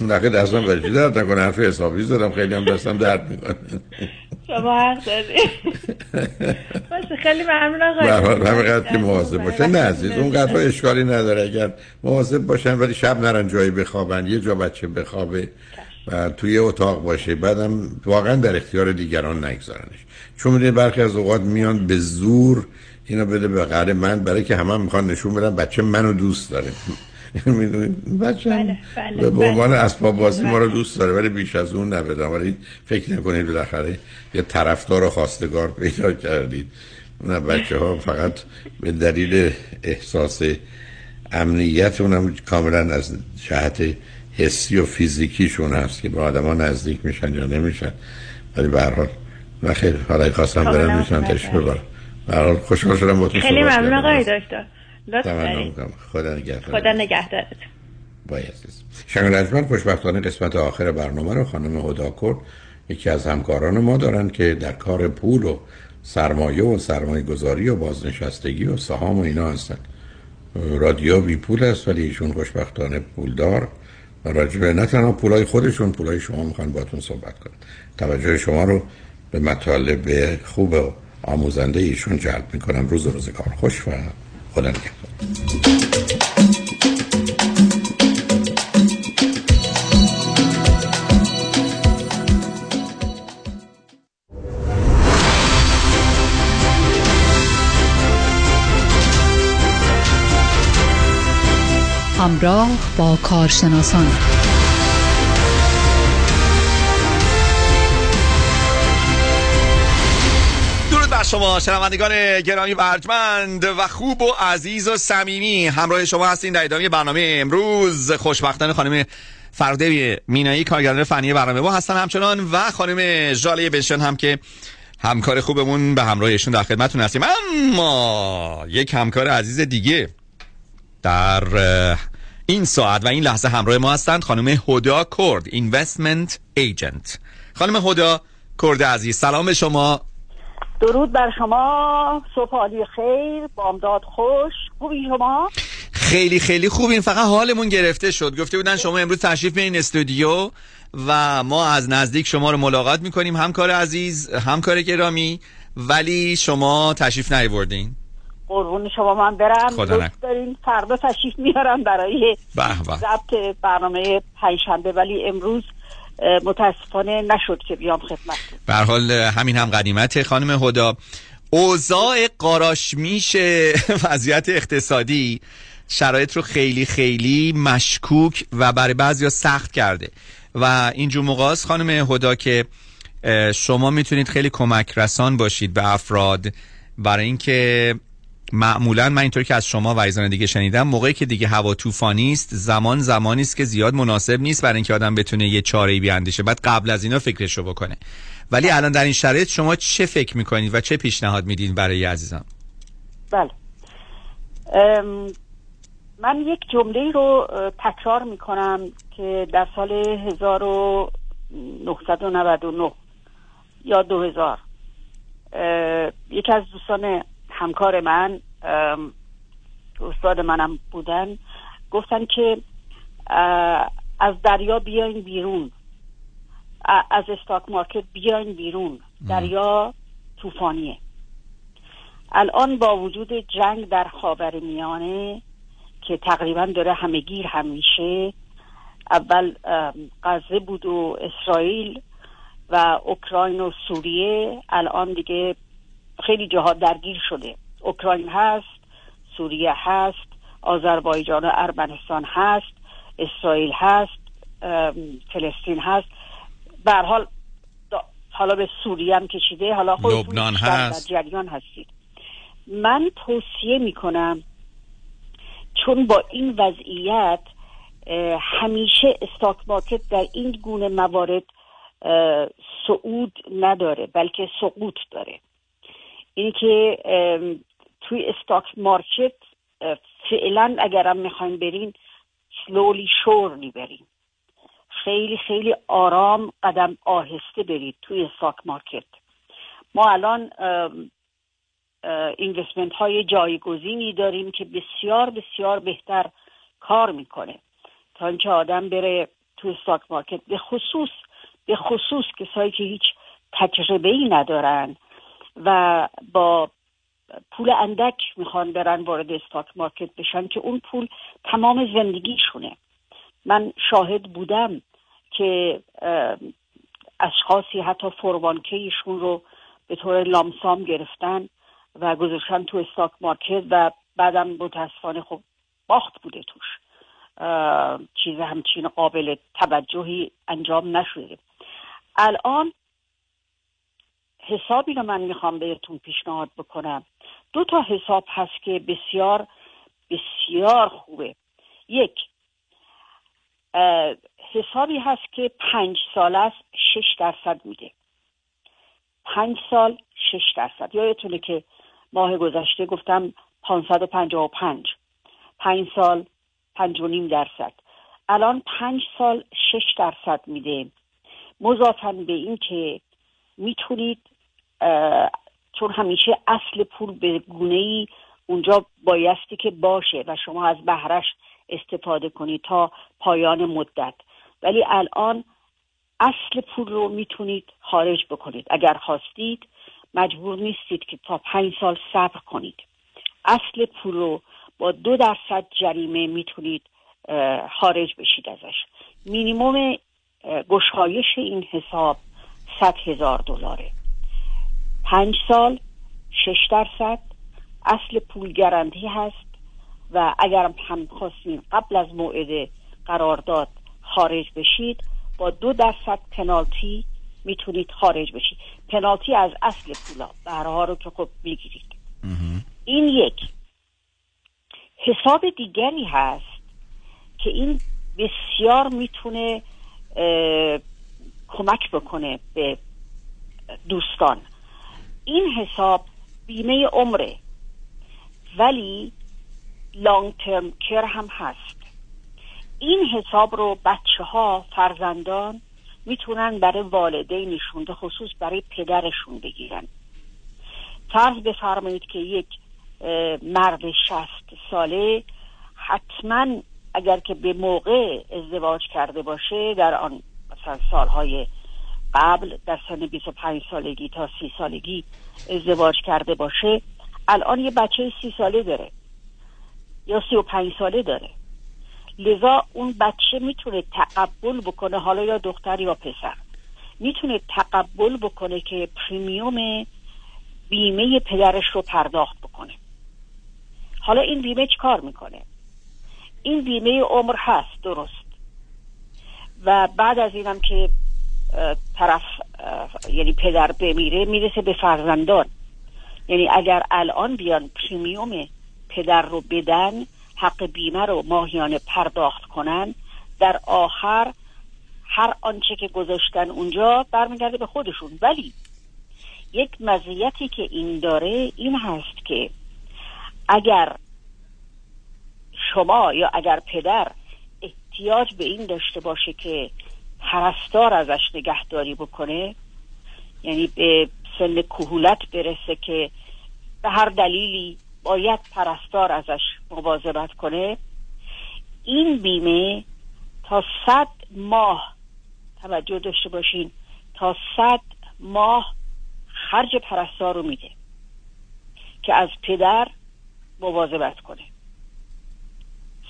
نکنه. دستم بچی درد نکنه حرف حسابی زدم خیلی هم دستم درد می‌کنه. شما حق داری. باشه خیلی ممنون آقای به. همینقدر که مواظب باشه نه عزیز اونقدر اشکالی نداره. اگر مواظب باشن ولی شب نرن جایی بخوابن یه جا بچه بخوابه. و توی اتاق باشه. بعدم واقعا در اختیار دیگران نگذارنش. چون می‌دونی برخی از اوقات میان به زور اینو بده به قره. من برای که همه می‌خوان نشون بدن بچه منو دوست داره. [LAUGHS] می‌دونید بچه هم بله، به عنوان بله. اسباب بازی ما رو دوست داره ولی بیش از اون نبدم. ولی فکر نکنید بالاخره یه طرفدار و خواستگار پیدا کردید. نه بچه ها فقط به دلیل احساس امنیت اونم کاملا از جهت حسی و فیزیکیشون هست که به آدم ها نزدیک میشن یا نمیشن. ولی به هر حال نه خیلی حالا خواستم برم کاملا میشن تش متوجه. ببرم به هر حال خوشحال شدم با تو خیلی ممنون. آقای دکتر. لطف دارید. خدا نگهدار خدا نگهدارت. بای عزیز. شنگ خوشبختانه قسمت آخر برنامه رو خانم هدا کرد یکی از همکاران ما دارن که در کار پول و سرمایه و سرمایه گذاری و بازنشستگی و سهام و اینا هستن. رادیو بی پول است ولی ایشون خوشبختانه پولدار. راجع به نه تنها پولای خودشون پولای شما می‌خوان باتون صحبت کنن. توجه شما رو به مطالب خوب و آموزنده ایشون جلب می‌کنم. روز روزگار خوش و خدا نگهدار. همراه با کارشناسان. بر شما شنوندگان گرامی و ارجمند و خوب و عزیز و صمیمی. همراه شما هستین در ادامه برنامه امروز. خوشبختانه خانم فرده مینایی کارگردان فنی برنامه ما هستن همچنان و خانم ژاله بنشن هم که همکار خوبمون به همراهشون در خدمتتون هستیم. اما یک همکار عزیز دیگه در این ساعت و این لحظه همراه ما هستند خانم هدا کرد اینوستمنت ایجنت خانم هدا کرد عزیز سلام به شما. درود بر شما. صبح عالی خیر بامداد خوش. خوبی شما؟ خیلی خیلی خوب این فقط حالمون گرفته شد. گفته بودن شما امروز تشریف بیاین استودیو و ما از نزدیک شما رو ملاقات می‌کنیم. همکار عزیز همکار گرامی ولی شما تشریف نیاوردین. قربون شما من برم. خدا دوست دارین فردا تشریف میارم برای ضبط برنامه پنجشنبه. ولی امروز متاسفانه نشد که بیام خدمت. به حال همین هم قدیمت خانم هدا. اوضاع قاراشمیش [LAUGHS] وضعیت اقتصادی شرایط رو خیلی خیلی مشکوک و برای بعضیا سخت کرده. و اینجور موقع خانم هدا که شما می‌تونید خیلی کمک رسان باشید به افراد. برای اینکه معمولا من اینطور که از شما و عزیزان دیگه شنیدم موقعی که دیگه هوا طوفانی است زمان زمانی است که زیاد مناسب نیست برای اینکه آدم بتونه یه چاره ای بیاندیشه. بعد قبل از اینا فکرشو بکنه. ولی الان در این شرایط شما چه فکر می‌کنید و چه پیشنهاد میدین برای عزیزان؟ بله. من یک جمله رو تکرار می‌کنم که در سال 1999 یا 2000 اه، یکی از دوستان همکار من استاد منم بودن. گفتن که از دریا بیاین بیرون. از استاک مارکت بیاین بیرون. دریا طوفانیه. الان با وجود جنگ در خاور میانه که تقریبا داره همهگیر هم میشه اول غزه بود و اسرائیل و اوکراین و سوریه. الان دیگه خیلی جاها درگیر شده. اوکراین هست سوریه هست آذربایجان و ارمنستان هست اسرائیل هست فلسطین هست. به حال حالا به سوریه هم کشیده حالا لبنان هست در جریان هستید. من توصیه می‌کنم چون با این وضعیت همیشه stock market در این گونه موارد صعود نداره بلکه سقوط داره. این که توی stock market فعلا اگرم می‌خوایم برین slowly surely برین خیلی خیلی آرام قدم آهسته برید توی stock market ما الان investment های جایگزینی داریم که بسیار بسیار بهتر کار می‌کنه. تا اینکه آدم بره تو stock market به خصوص به خصوص کسایی که هیچ تجربه ای ندارن و با پول اندک می‌خوان برن وارد stock market بشن که اون پول تمام زندگیشونه. من شاهد بودم که اشخاصی حتی فوروانکیشون رو به طور لامسام گرفتن و گذاشتن تو استاک مارکت و بعدم متاسفانه خب باخت بوده توش. چیز همچین قابل توجهی انجام نشده. الان حسابی رو من می‌خوام بهتون پیشنهاد بکنم. دو تا حساب هست که بسیار بسیار خوبه. یک حسابی هست که پنج سال است شش درصد میده پنج سال شش درصد. یادتونه که ماه گذشته گفتم 555 پنج. سال پنج و نیم درصد. الان پنج سال شش درصد میده. مضافا به این که می‌تونید چون همیشه اصل پول به گونه ای اونجا بایستی که باشه و شما از بهرش استفاده کنید تا پایان مدت. ولی الان اصل پول رو می‌تونید خارج بکنید. اگر خواستید مجبور نیستید که تا پنج سال صبر کنید. اصل پول رو با دو درصد جریمه می‌تونید خارج بشید ازش. مینیموم گشایش این حساب صد هزار دلاره. پنج سال شش درصد. اصل پول گرندی هست و اگر هم خواستین قبل از موعد قرارداد خارج بشید با دو درصد پنالتی می‌تونید خارج بشید. پنالتی از اصل پولا. بهرها رو که خب می‌گیرید. این یک. حساب دیگری هست که این بسیار می‌تونه کمک بکنه به دوستان. این حساب بیمه عمره ولی لانگ ترم کر هم هست. این حساب رو بچه ها فرزندان می‌تونن برای والدینشون به خصوص برای پدرشون بگیرن. فرض بفرمایید که یک مرد شست ساله حتما اگر که به موقع ازدواج کرده باشه در آن مثلا سالهای قبل در سن 25 سالگی تا 30 سالگی ازدواج کرده باشه الان یه بچه سی ساله داره یا 35 ساله داره. لذا اون بچه می‌تونه تقبل بکنه حالا یا دختر یا پسر. می‌تونه تقبل بکنه که پریمیوم بیمه پدرش رو پرداخت بکنه. حالا این بیمه چی کار می‌کنه؟ این بیمه عمر هست درست. و بعد از اینم که طرف یعنی پدر بمیره می‌رسه به فرزندان. یعنی اگر الان بیان پریمیوم پدر رو بدن حق بیمه رو ماهیانه پرداخت کنن در آخر هر آنچه که گذاشتن اونجا برمیگرده به خودشون. ولی یک مزیتی که این داره این هست که اگر شما یا اگر پدر احتیاج به این داشته باشه که پرستار ازش نگهداری بکنه یعنی به سن کهولت برسه که به هر دلیلی باید پرستار ازش مواظبت کنه این بیمه تا صد ماه توجه داشته باشین تا صد ماه خرج پرستار رو میده که از پدر مواظبت کنه.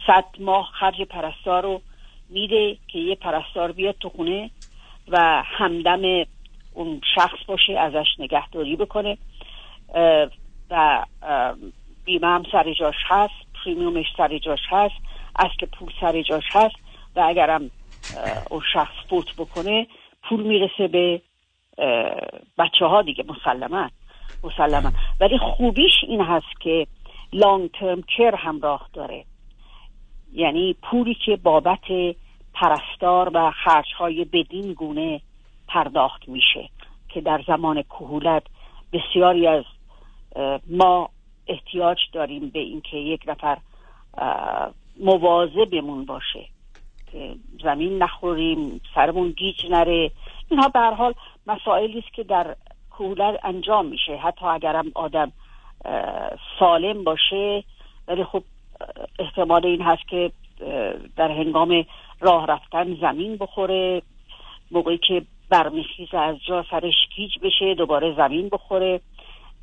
صد ماه خرج پرستار رو میده که یه پرستار بیاد تو خونه و همدم اون شخص باشه ازش نگهداری بکنه. و بیمه هم سر جاش هست پریمیومش سر جاش هست اصل پول سر جاش هست و اگرم اون شخص فوت بکنه پول می‌رسه به بچه ها دیگه مسلما مسلما ولی خوبیش این هست که لانگ ترم کر همراه داره. یعنی پولی که بابت پرستار و خرج های بدین گونه پرداخت میشه که در زمان کهولت بسیاری از ما احتیاج داریم به اینکه یک نفر بمون باشه که زمین نخوریم سرمون گیج نره. اینها به حال مسائلی است که در کهولت انجام میشه. حتی اگرم آدم سالم باشه ولی خب احتمال این هست که در هنگام راه رفتن زمین بخوره موقعی که برمیخیز از جا سرش گیج بشه دوباره زمین بخوره.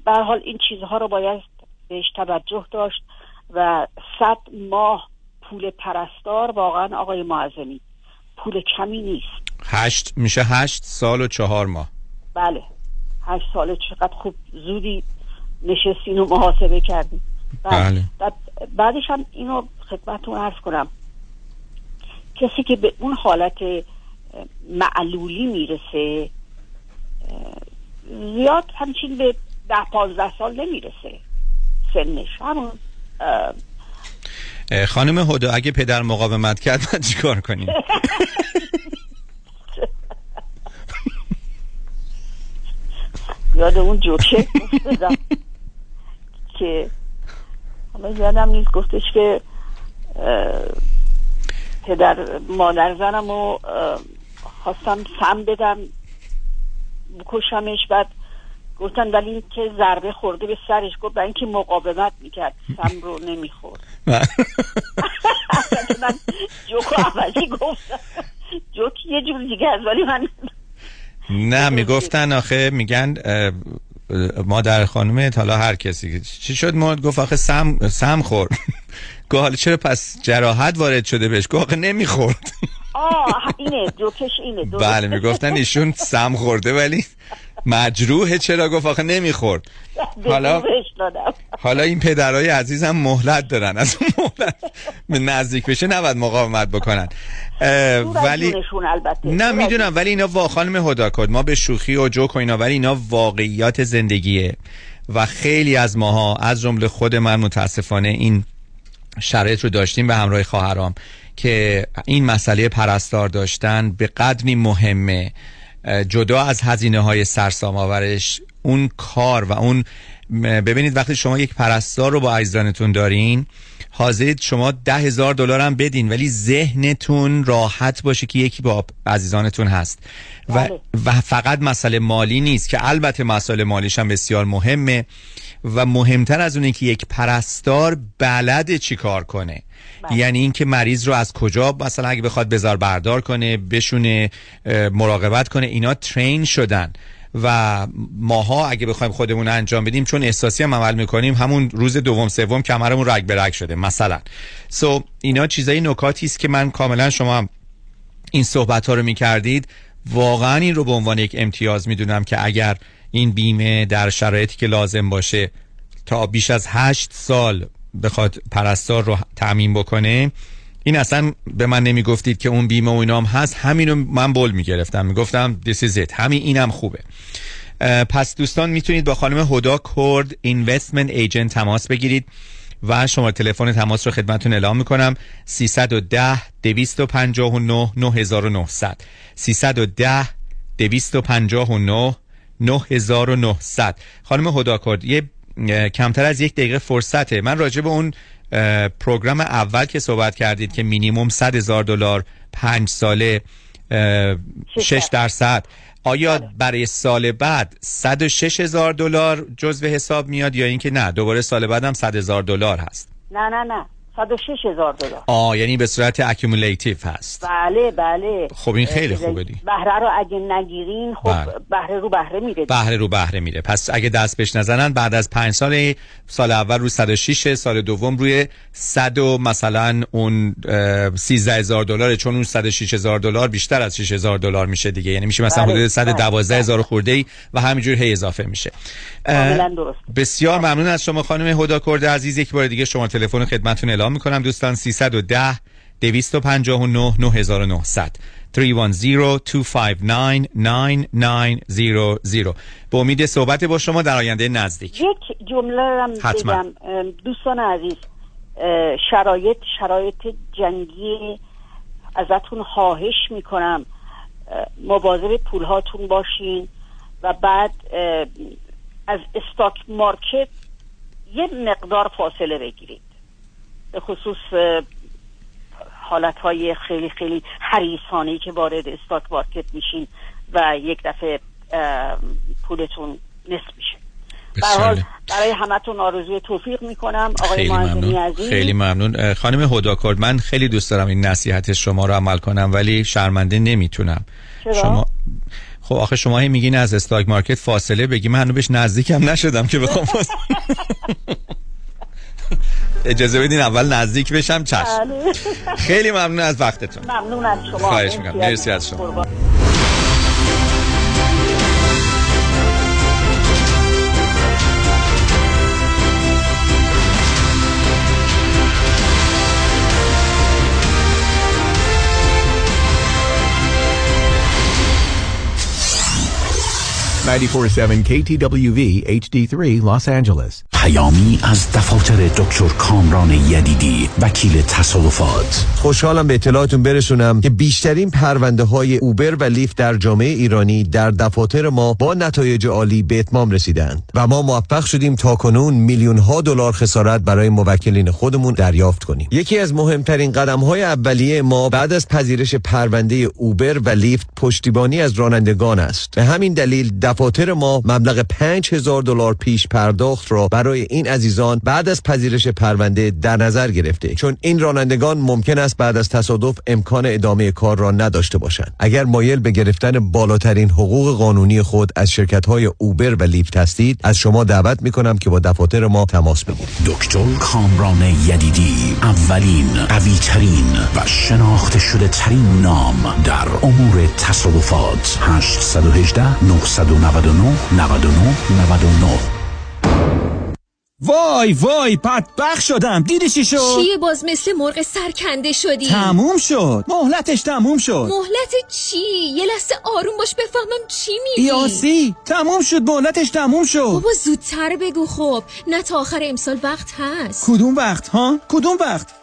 به حال این چیزها رو باید بهش توجه داشت و صد ماه پول پرستار واقعا آقای معظمی پول کمی نیست. هشت میشه هشت سال و چهار ماه. بله هشت سال چقدر خوب زودی نشستین و محاسبه کردیم بله. بعدش هم اینو خدمتتون عرض کنم. کسی که به اون حالت معلولی می‌رسه زیاد همچین به ده پازده سال نمی‌رسه. سنش همون خانم هدا اگه پدر مقاومت کرد من چیکار کنیم؟ [LAUGHS] یاد اون جوکه [LAUGHS] که حالا یادم نیست گفتش که پدر مادر زنم و خواستم سم بدم بکشمش بعد گفتن ولی این که ضربه خورده به سرش گفت برای اینکه مقاومت می‌کرد سم رو نمی‌خورد. [LAUGHS] من جوک اولی گفتم. جوک یه جور دیگه از ولی من نه می‌گفتن آخه میگن مادر خانم حالا هر کسی چی شد ما گفت آخه سم سم خورد. [LAUGHS] گفت حالا چرا پس جراحت وارد شده بهش؟ گفت آخه نمی‌خورد. آه اینه جوکش اینه [LAUGHS] بله می‌گفتن ایشون سم خورده ولی [LAUGHS] مجروحه چرا گفت؟ آخه نمی‌خورد. [LAUGHS] حالا حالا این پدرای عزیزم مهلت دارن. از اون مهلت نزدیک بشه نباید مقاومت بکنن. ولی نه می‌دونم ولی اینا وا خانم هدا کد ما به شوخی و جوک و اینا ولی اینا واقعیات زندگیه. و خیلی از ماها از جمله خود من متاسفانه این شرایط رو داشتیم به همراه خواهرام که این مسئله پرستار داشتن به قدری مهمه. جدا از هزینه های سرسام آورش اون کار و اون ببینید وقتی شما یک پرستار رو با عزیزانتون دارین حاضرید شما ده هزار دلار هم بدین ولی ذهنتون راحت باشه که یکی با عزیزانتون هست و, بله. و فقط مسئله مالی نیست که البته مسئله مالیش هم بسیار مهمه و مهمتر از اونه که یک پرستار بلد چی کار کنه بله. یعنی اینکه مریض رو از کجا مثلا اگه بخواد بزار بردار کنه بشونه مراقبت کنه اینا ترین شدن. و ماها اگه بخوایم خودمون انجام بدیم چون احساسی هم عمل می‌کنیم همون روز دوم سوم کمرمون رگ به رگ شده مثلا. سو so, اینا چیزای نکاتی است که من کاملا شما این صحبت ها رو می‌کردید. واقعا این رو به عنوان یک امتیاز می‌دونم که اگر این بیمه در شرایطی که لازم باشه تا بیش از هشت سال بخواد پرستار رو تعمین بکنه این اصلا به من نمی‌گفتید که اون بیمه و اینام هست. همینو من بول می‌گرفتم. می‌گفتم is it. همین اینم خوبه. پس دوستان می‌تونید با خانم هدا کرد اینوستمنت ایجنت تماس بگیرید و شما تلفن تماس رو خدمتون اعلام می‌کنم. 310 259 9900 310 259 9900 خانم هدا کرد یه کمتر از یک دقیقه فرصته. من راجع به اون پروگرام اول که صحبت کردید که مینیموم 100 هزار دلار پنج ساله 6 درصد. آیا بله. برای سال بعد 106 هزار دلار جزو حساب میاد یا اینکه نه؟ دوباره سال بعد هم 100 هزار دلار هست. نه نه نه. 106 هزار دلار. آه یعنی به صورت accumulative هست. بله بله. خب این خیلی خوبه دی. بهره رو اگه نگیرین خب بله. بهره رو بهره میره بهره رو بهره میره. پس اگه دست بهش نزنن بعد از پنج سال سال اول رو 106 سال دوم روی 100 و مثلا اون 13 هزار دلار چون اون 106 هزار دلار بیشتر از 6 هزار دلار میشه دیگه. یعنی میشه مثلا بله، حدود 112 بله. هزار خورده ای و همینجور هی اضافه میشه. درست. بسیار ممنون از شما خانم هدا کرده عزیز. یک بار دیگه شما تلفن خدمتتون اعلام می‌کنم. دوستان 310 259 9900 310-259-9900 به امید صحبت با شما در آینده نزدیک. یک جمله هم حتما. بگم. دوستان عزیز شرایط شرایط جنگی ازتون خواهش می‌کنم. مواظب پولهاتون باشین و بعد از استاک مارکت یه مقدار فاصله بگیرید. به خصوص حالت های خیلی خیلی حریصانه که وارد استاک مارکت میشین و یک دفعه پولتون نصف میشه. حال برای همتون آرزوی توفیق می‌کنم آقای خیلی ممنون. عزیز. خیلی ممنون. خانم هداکرد من خیلی دوست دارم این نصیحت شما رو عمل کنم ولی شرمنده نمی‌تونم. چرا؟ شما خب آخه شما هی میگین از استاک مارکت فاصله بگی. من هنوز بهش نزدیکم نشدم که بخوام [LAUGHS] [LAUGHS] اجازه بدین اول نزدیک بشم چشم. بله. خیلی ممنون از وقتتون. ممنون از شما. خواهش می‌کنم. مرسی از شما. قربان. ninety-four-seven KTWV HD3 Los Angeles. پیامی از دفاتر دکتر کامران یدیدی وکیل تصادفات خوشحالم به اطلاعاتون برسونم که بیشترین پرونده های اوبر و لیفت در جامعه ایرانی در دفاتر ما با نتایج عالی به اتمام رسیدند و ما موفق شدیم تا کنون میلیون ها دلار خسارت برای موکلین خودمون دریافت کنیم یکی از مهمترین قدم های اولیه ما بعد از پذیرش پرونده اوبر و لیفت پشتیبانی از رانندگان است به همین دلیل دفاتر ما مبلغ 5000 دلار پیش پرداخت را برای این عزیزان بعد از پذیرش پرونده در نظر گرفته. چون این رانندگان ممکن است بعد از تصادف امکان ادامه کار را نداشته باشند. اگر مایل به گرفتن بالاترین حقوق قانونی خود از شرکت های اوبر و لیفت هستید از شما دعوت می کنم که با دفاتر ما تماس بگیرید. دکتر کامران یدیدی اولین قوی ترین و شناخته شده ترین نام در امور تصادفات. 818 999 99 99 وای وای بدبخ شدم. دیدی چی شد؟ چیه باز مثل مرغ سرکنده شدی. تموم شد. مهلتش تموم شد. مهلت چی؟ یه لحظه آروم باش بفهمم چی میگی. یاسی تموم شد مهلتش تموم شد. بابا زودتر بگو خب. نه تا آخر امسال وقت هست. کدوم وقت ها؟ کدوم وقت؟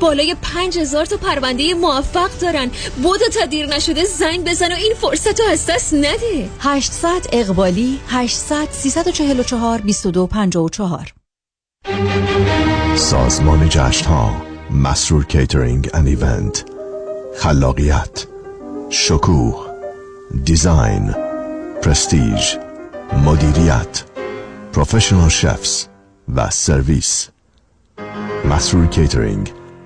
بالای پنج هزار تا پرونده موفق دارن. بودو تا دیر نشده زنگ بزن و این فرصت رو از دست نده. 800 اقبالی 800 344 2254 سازمان جشن ها مسرور Catering and Event خلاقیت شکوه design پرستیژ مدیریت professional chefs و سرویس مسرور کیترینگ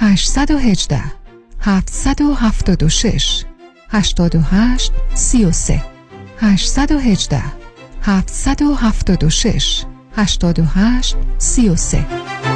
818 776 88 33 818 776 88 33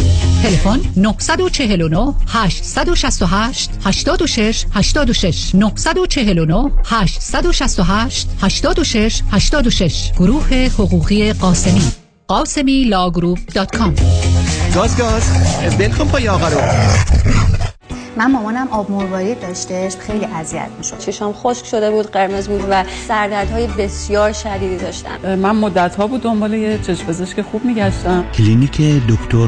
تلفن 949 868 86 86 949 868 86 86 گروه حقوقی قاسمی. قاسمی law group dot com. گاز گاز بلکن پای آقا رو. من مامانم آب مروارید داشتش خیلی اذیت می‌شد. چشام خشک شده بود قرمز بود و سردردهای بسیار شدیدی داشتم. من مدت ها بود دنبال یه چشم پزشک خوب میگشتم. کلینیک دکتر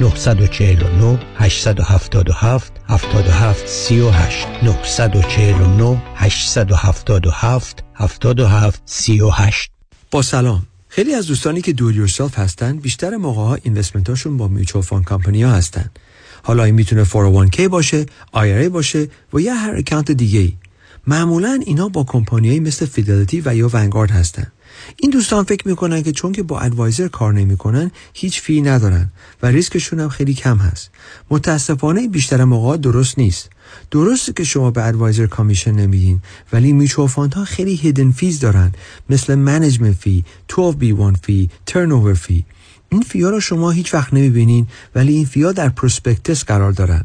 949 877 77 38 949 877 77 38 با سلام. خیلی از دوستانی که do it yourself هستن بیشتر موقع ها investment اشون با mutual fund company ها هستن. حالا این می‌تونه 401k باشه IRA باشه و یا هر account دیگه ای معمولا اینا با کمپانیایی مثل Fidelity و یا Vanguard هستن. این دوستان فکر می‌کنن که چون که با advisor کار نمی‌کنن هیچ fee ندارن و ریسکشون هم خیلی کم هست. متاسفانه بیشتر موقع درست نیست. درسته که شما به advisor commission نمیدین ولی میچو ها خیلی hidden fees دارن. مثل management fee 12B1 fee turnover fee این fee ا رو شما هیچ وقت نمی‌بینین ولی این fee ا در prospectus قرار دارن.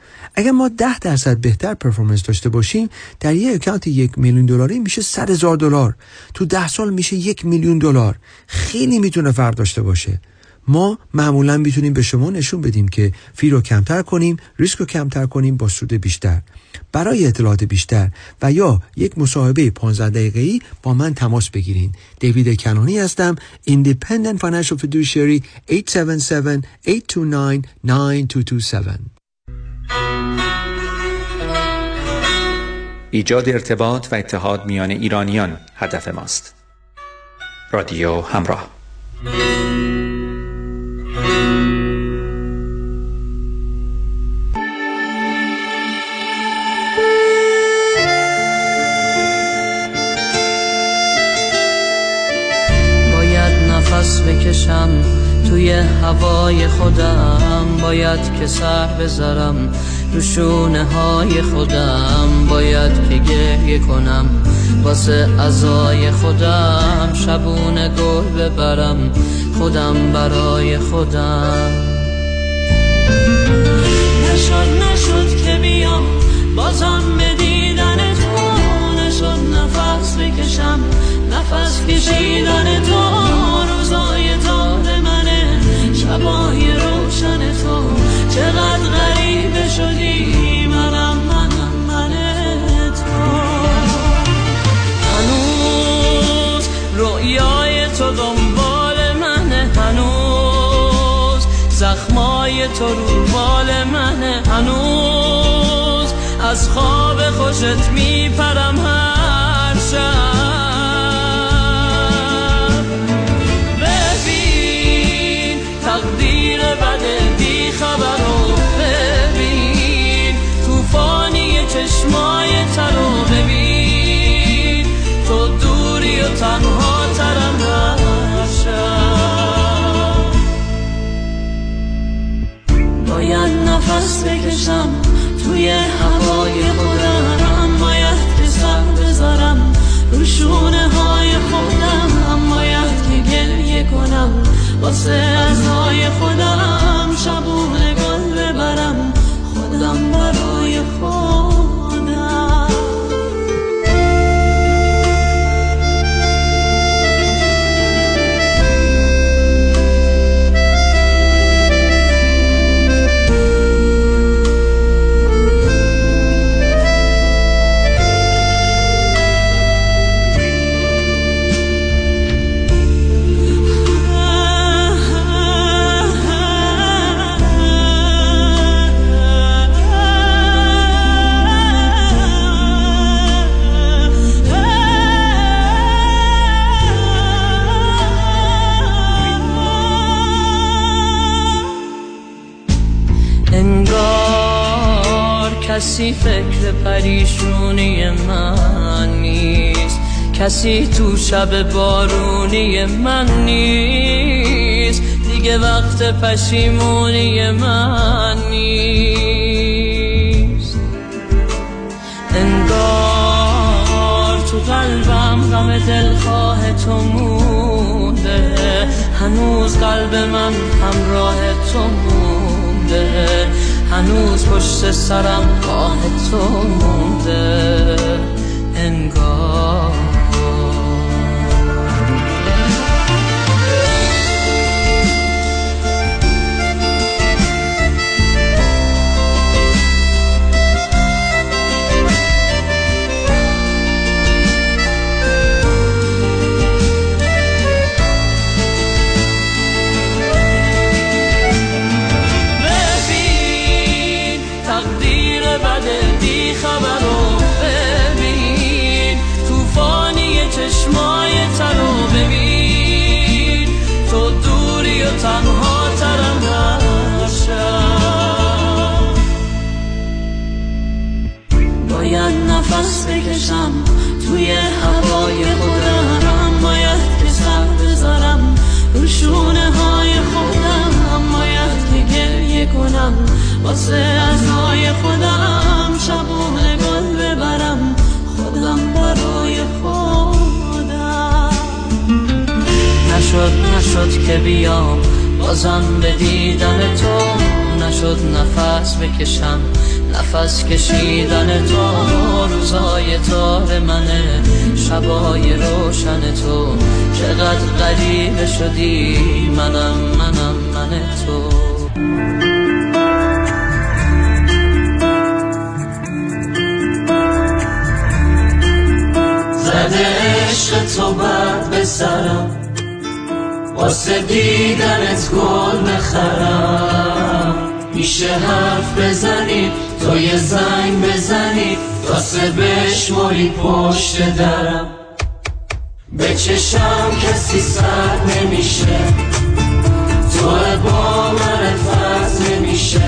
اگر ما ده درصد بهتر performance داشته باشیم در یک account یک میلیون دلاری میشه صد هزار دلار. تو ده سال میشه یک میلیون دلار. خیلی می‌تونه فرق داشته باشه. ما معمولا می‌تونیم به شما نشون بدیم که فی رو کمتر کنیم ریسک رو کمتر کنیم با سود بیشتر. برای اطلاعات بیشتر و یا یک مصاحبه 15 دقیقه‌ای با من تماس بگیرین. دیوید کنانی هستم Independent Financial Fiduciary 877-829-9227. ایجاد ارتباط و اتحاد میان ایرانیان هدف ماست. رادیو همراه. باید نفس بکشم توی هوای خودم. باید که سر بذارم رو شونه های خودم. باید که گریه کنم واسه ازای خودم. شبونه گل ببرم خودم برای خودم. نشد نشد که بیام بازم به دیدن تو. نشد نفس بکشم نفس کشیدن تو. تو رو. بال منه هنوز. از خواب خوشت میپرم هر شب. ببین تقدیر بده بی خبر رو. ببین توفانی چشمای تر رو. ببین تو دوری و تنها نفس بکشم توی هوای خودم. باید که سر بذارم روشونه های خودم. باید که گریه کنم واسه ازای خودم. کسی فکر پریشونی من نیست. کسی تو شب بارونی من نیست. دیگه وقت پشیمونی من نیست. انگار تو قلبم غم دلخواه تو مونده. هنوز قلب من همراه تو مونده. هنوز پشت سرم راه تو مونده انگار چشمای ترو ببین. تو دوری و تنها ترم نشم باید نفس بکشم توی هوای خودم. باید که سر بذارم رو شونه های خودم. باید که گریه کنم واسه ازای نشد که بیام. بازم به دیدن تو نشد نفس بکشم. نفس کشیدن تو روزای تار منه. شبای روشن تو. چقدر غریبه شدی؟ منم منم من تو. زده عشق تو بعد به سرم واسه دیدنت گل بخرم. میشه حرف بزنی تو یه زنگ بزنی واسه بشموری پشت درم. به چشم کسی سر نمیشه تو با من فرض نمیشه.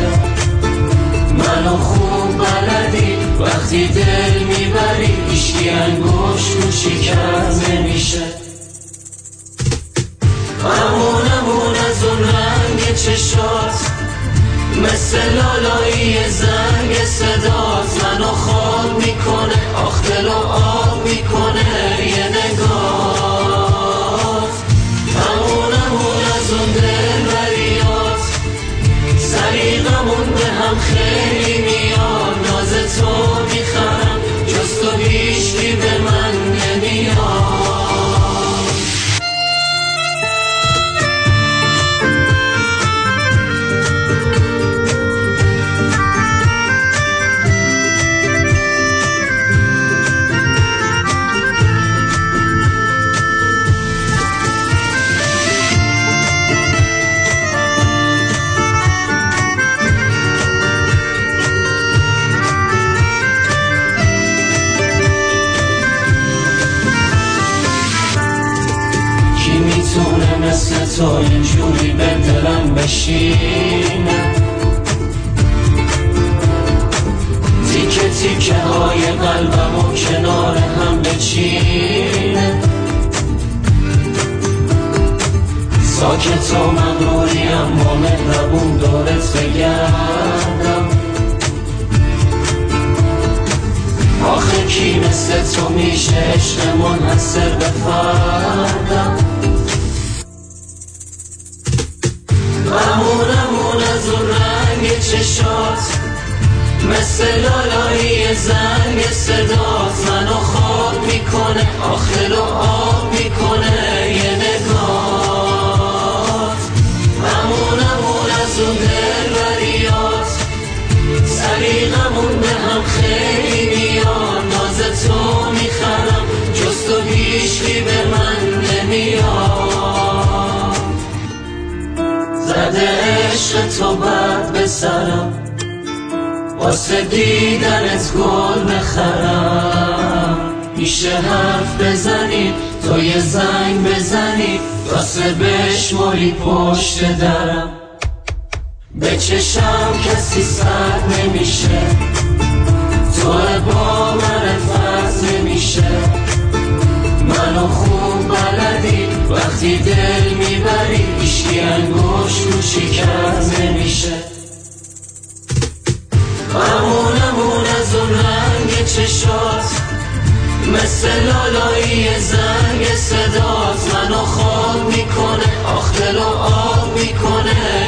منو خوب بلدی وقتی دل می‌بری ایشکی انگوش رو نمیشه. ممونمون از اون رنگ چشات مثل لالایی زنگ صدات منو خواب می‌کنه آخ دل و آب می‌کنه. یه نگاه دلم بشینه تیکه تیکه های قلبم و کنار هم بچینه ساکت و مغروریم با مهربون دورت بگردم. آخه کی مثل تو میشه عشق منحصر به ممونمون از اون رنگ چشات. مثل لالایی زنگ صدات. منو خواب می‌کنه آخل و آب می‌کنه یه نگاه. ممونمون از اون دلبریات. سلیقمون به هم خیلی میان ناز تو می‌خرم جز تو هیچی به من نمیاد. زده عشق تو بد به سرم واسه دیدنت گل بخرم. میشه حرف بزنی تو یه زنگ بزنی واسه بشماری پشت درم. به چشم کسی سر نمیشه. تو با من فرض نمیشه. منو خوب بلدی؟ وقتی دل می‌بری ایشکی انگوش رو شکر نمیشه. ممونمون از اون رنگ چشات مثل لالایی زنگ صدات. منو خواب می‌کنه آخ دل و آب می‌کنه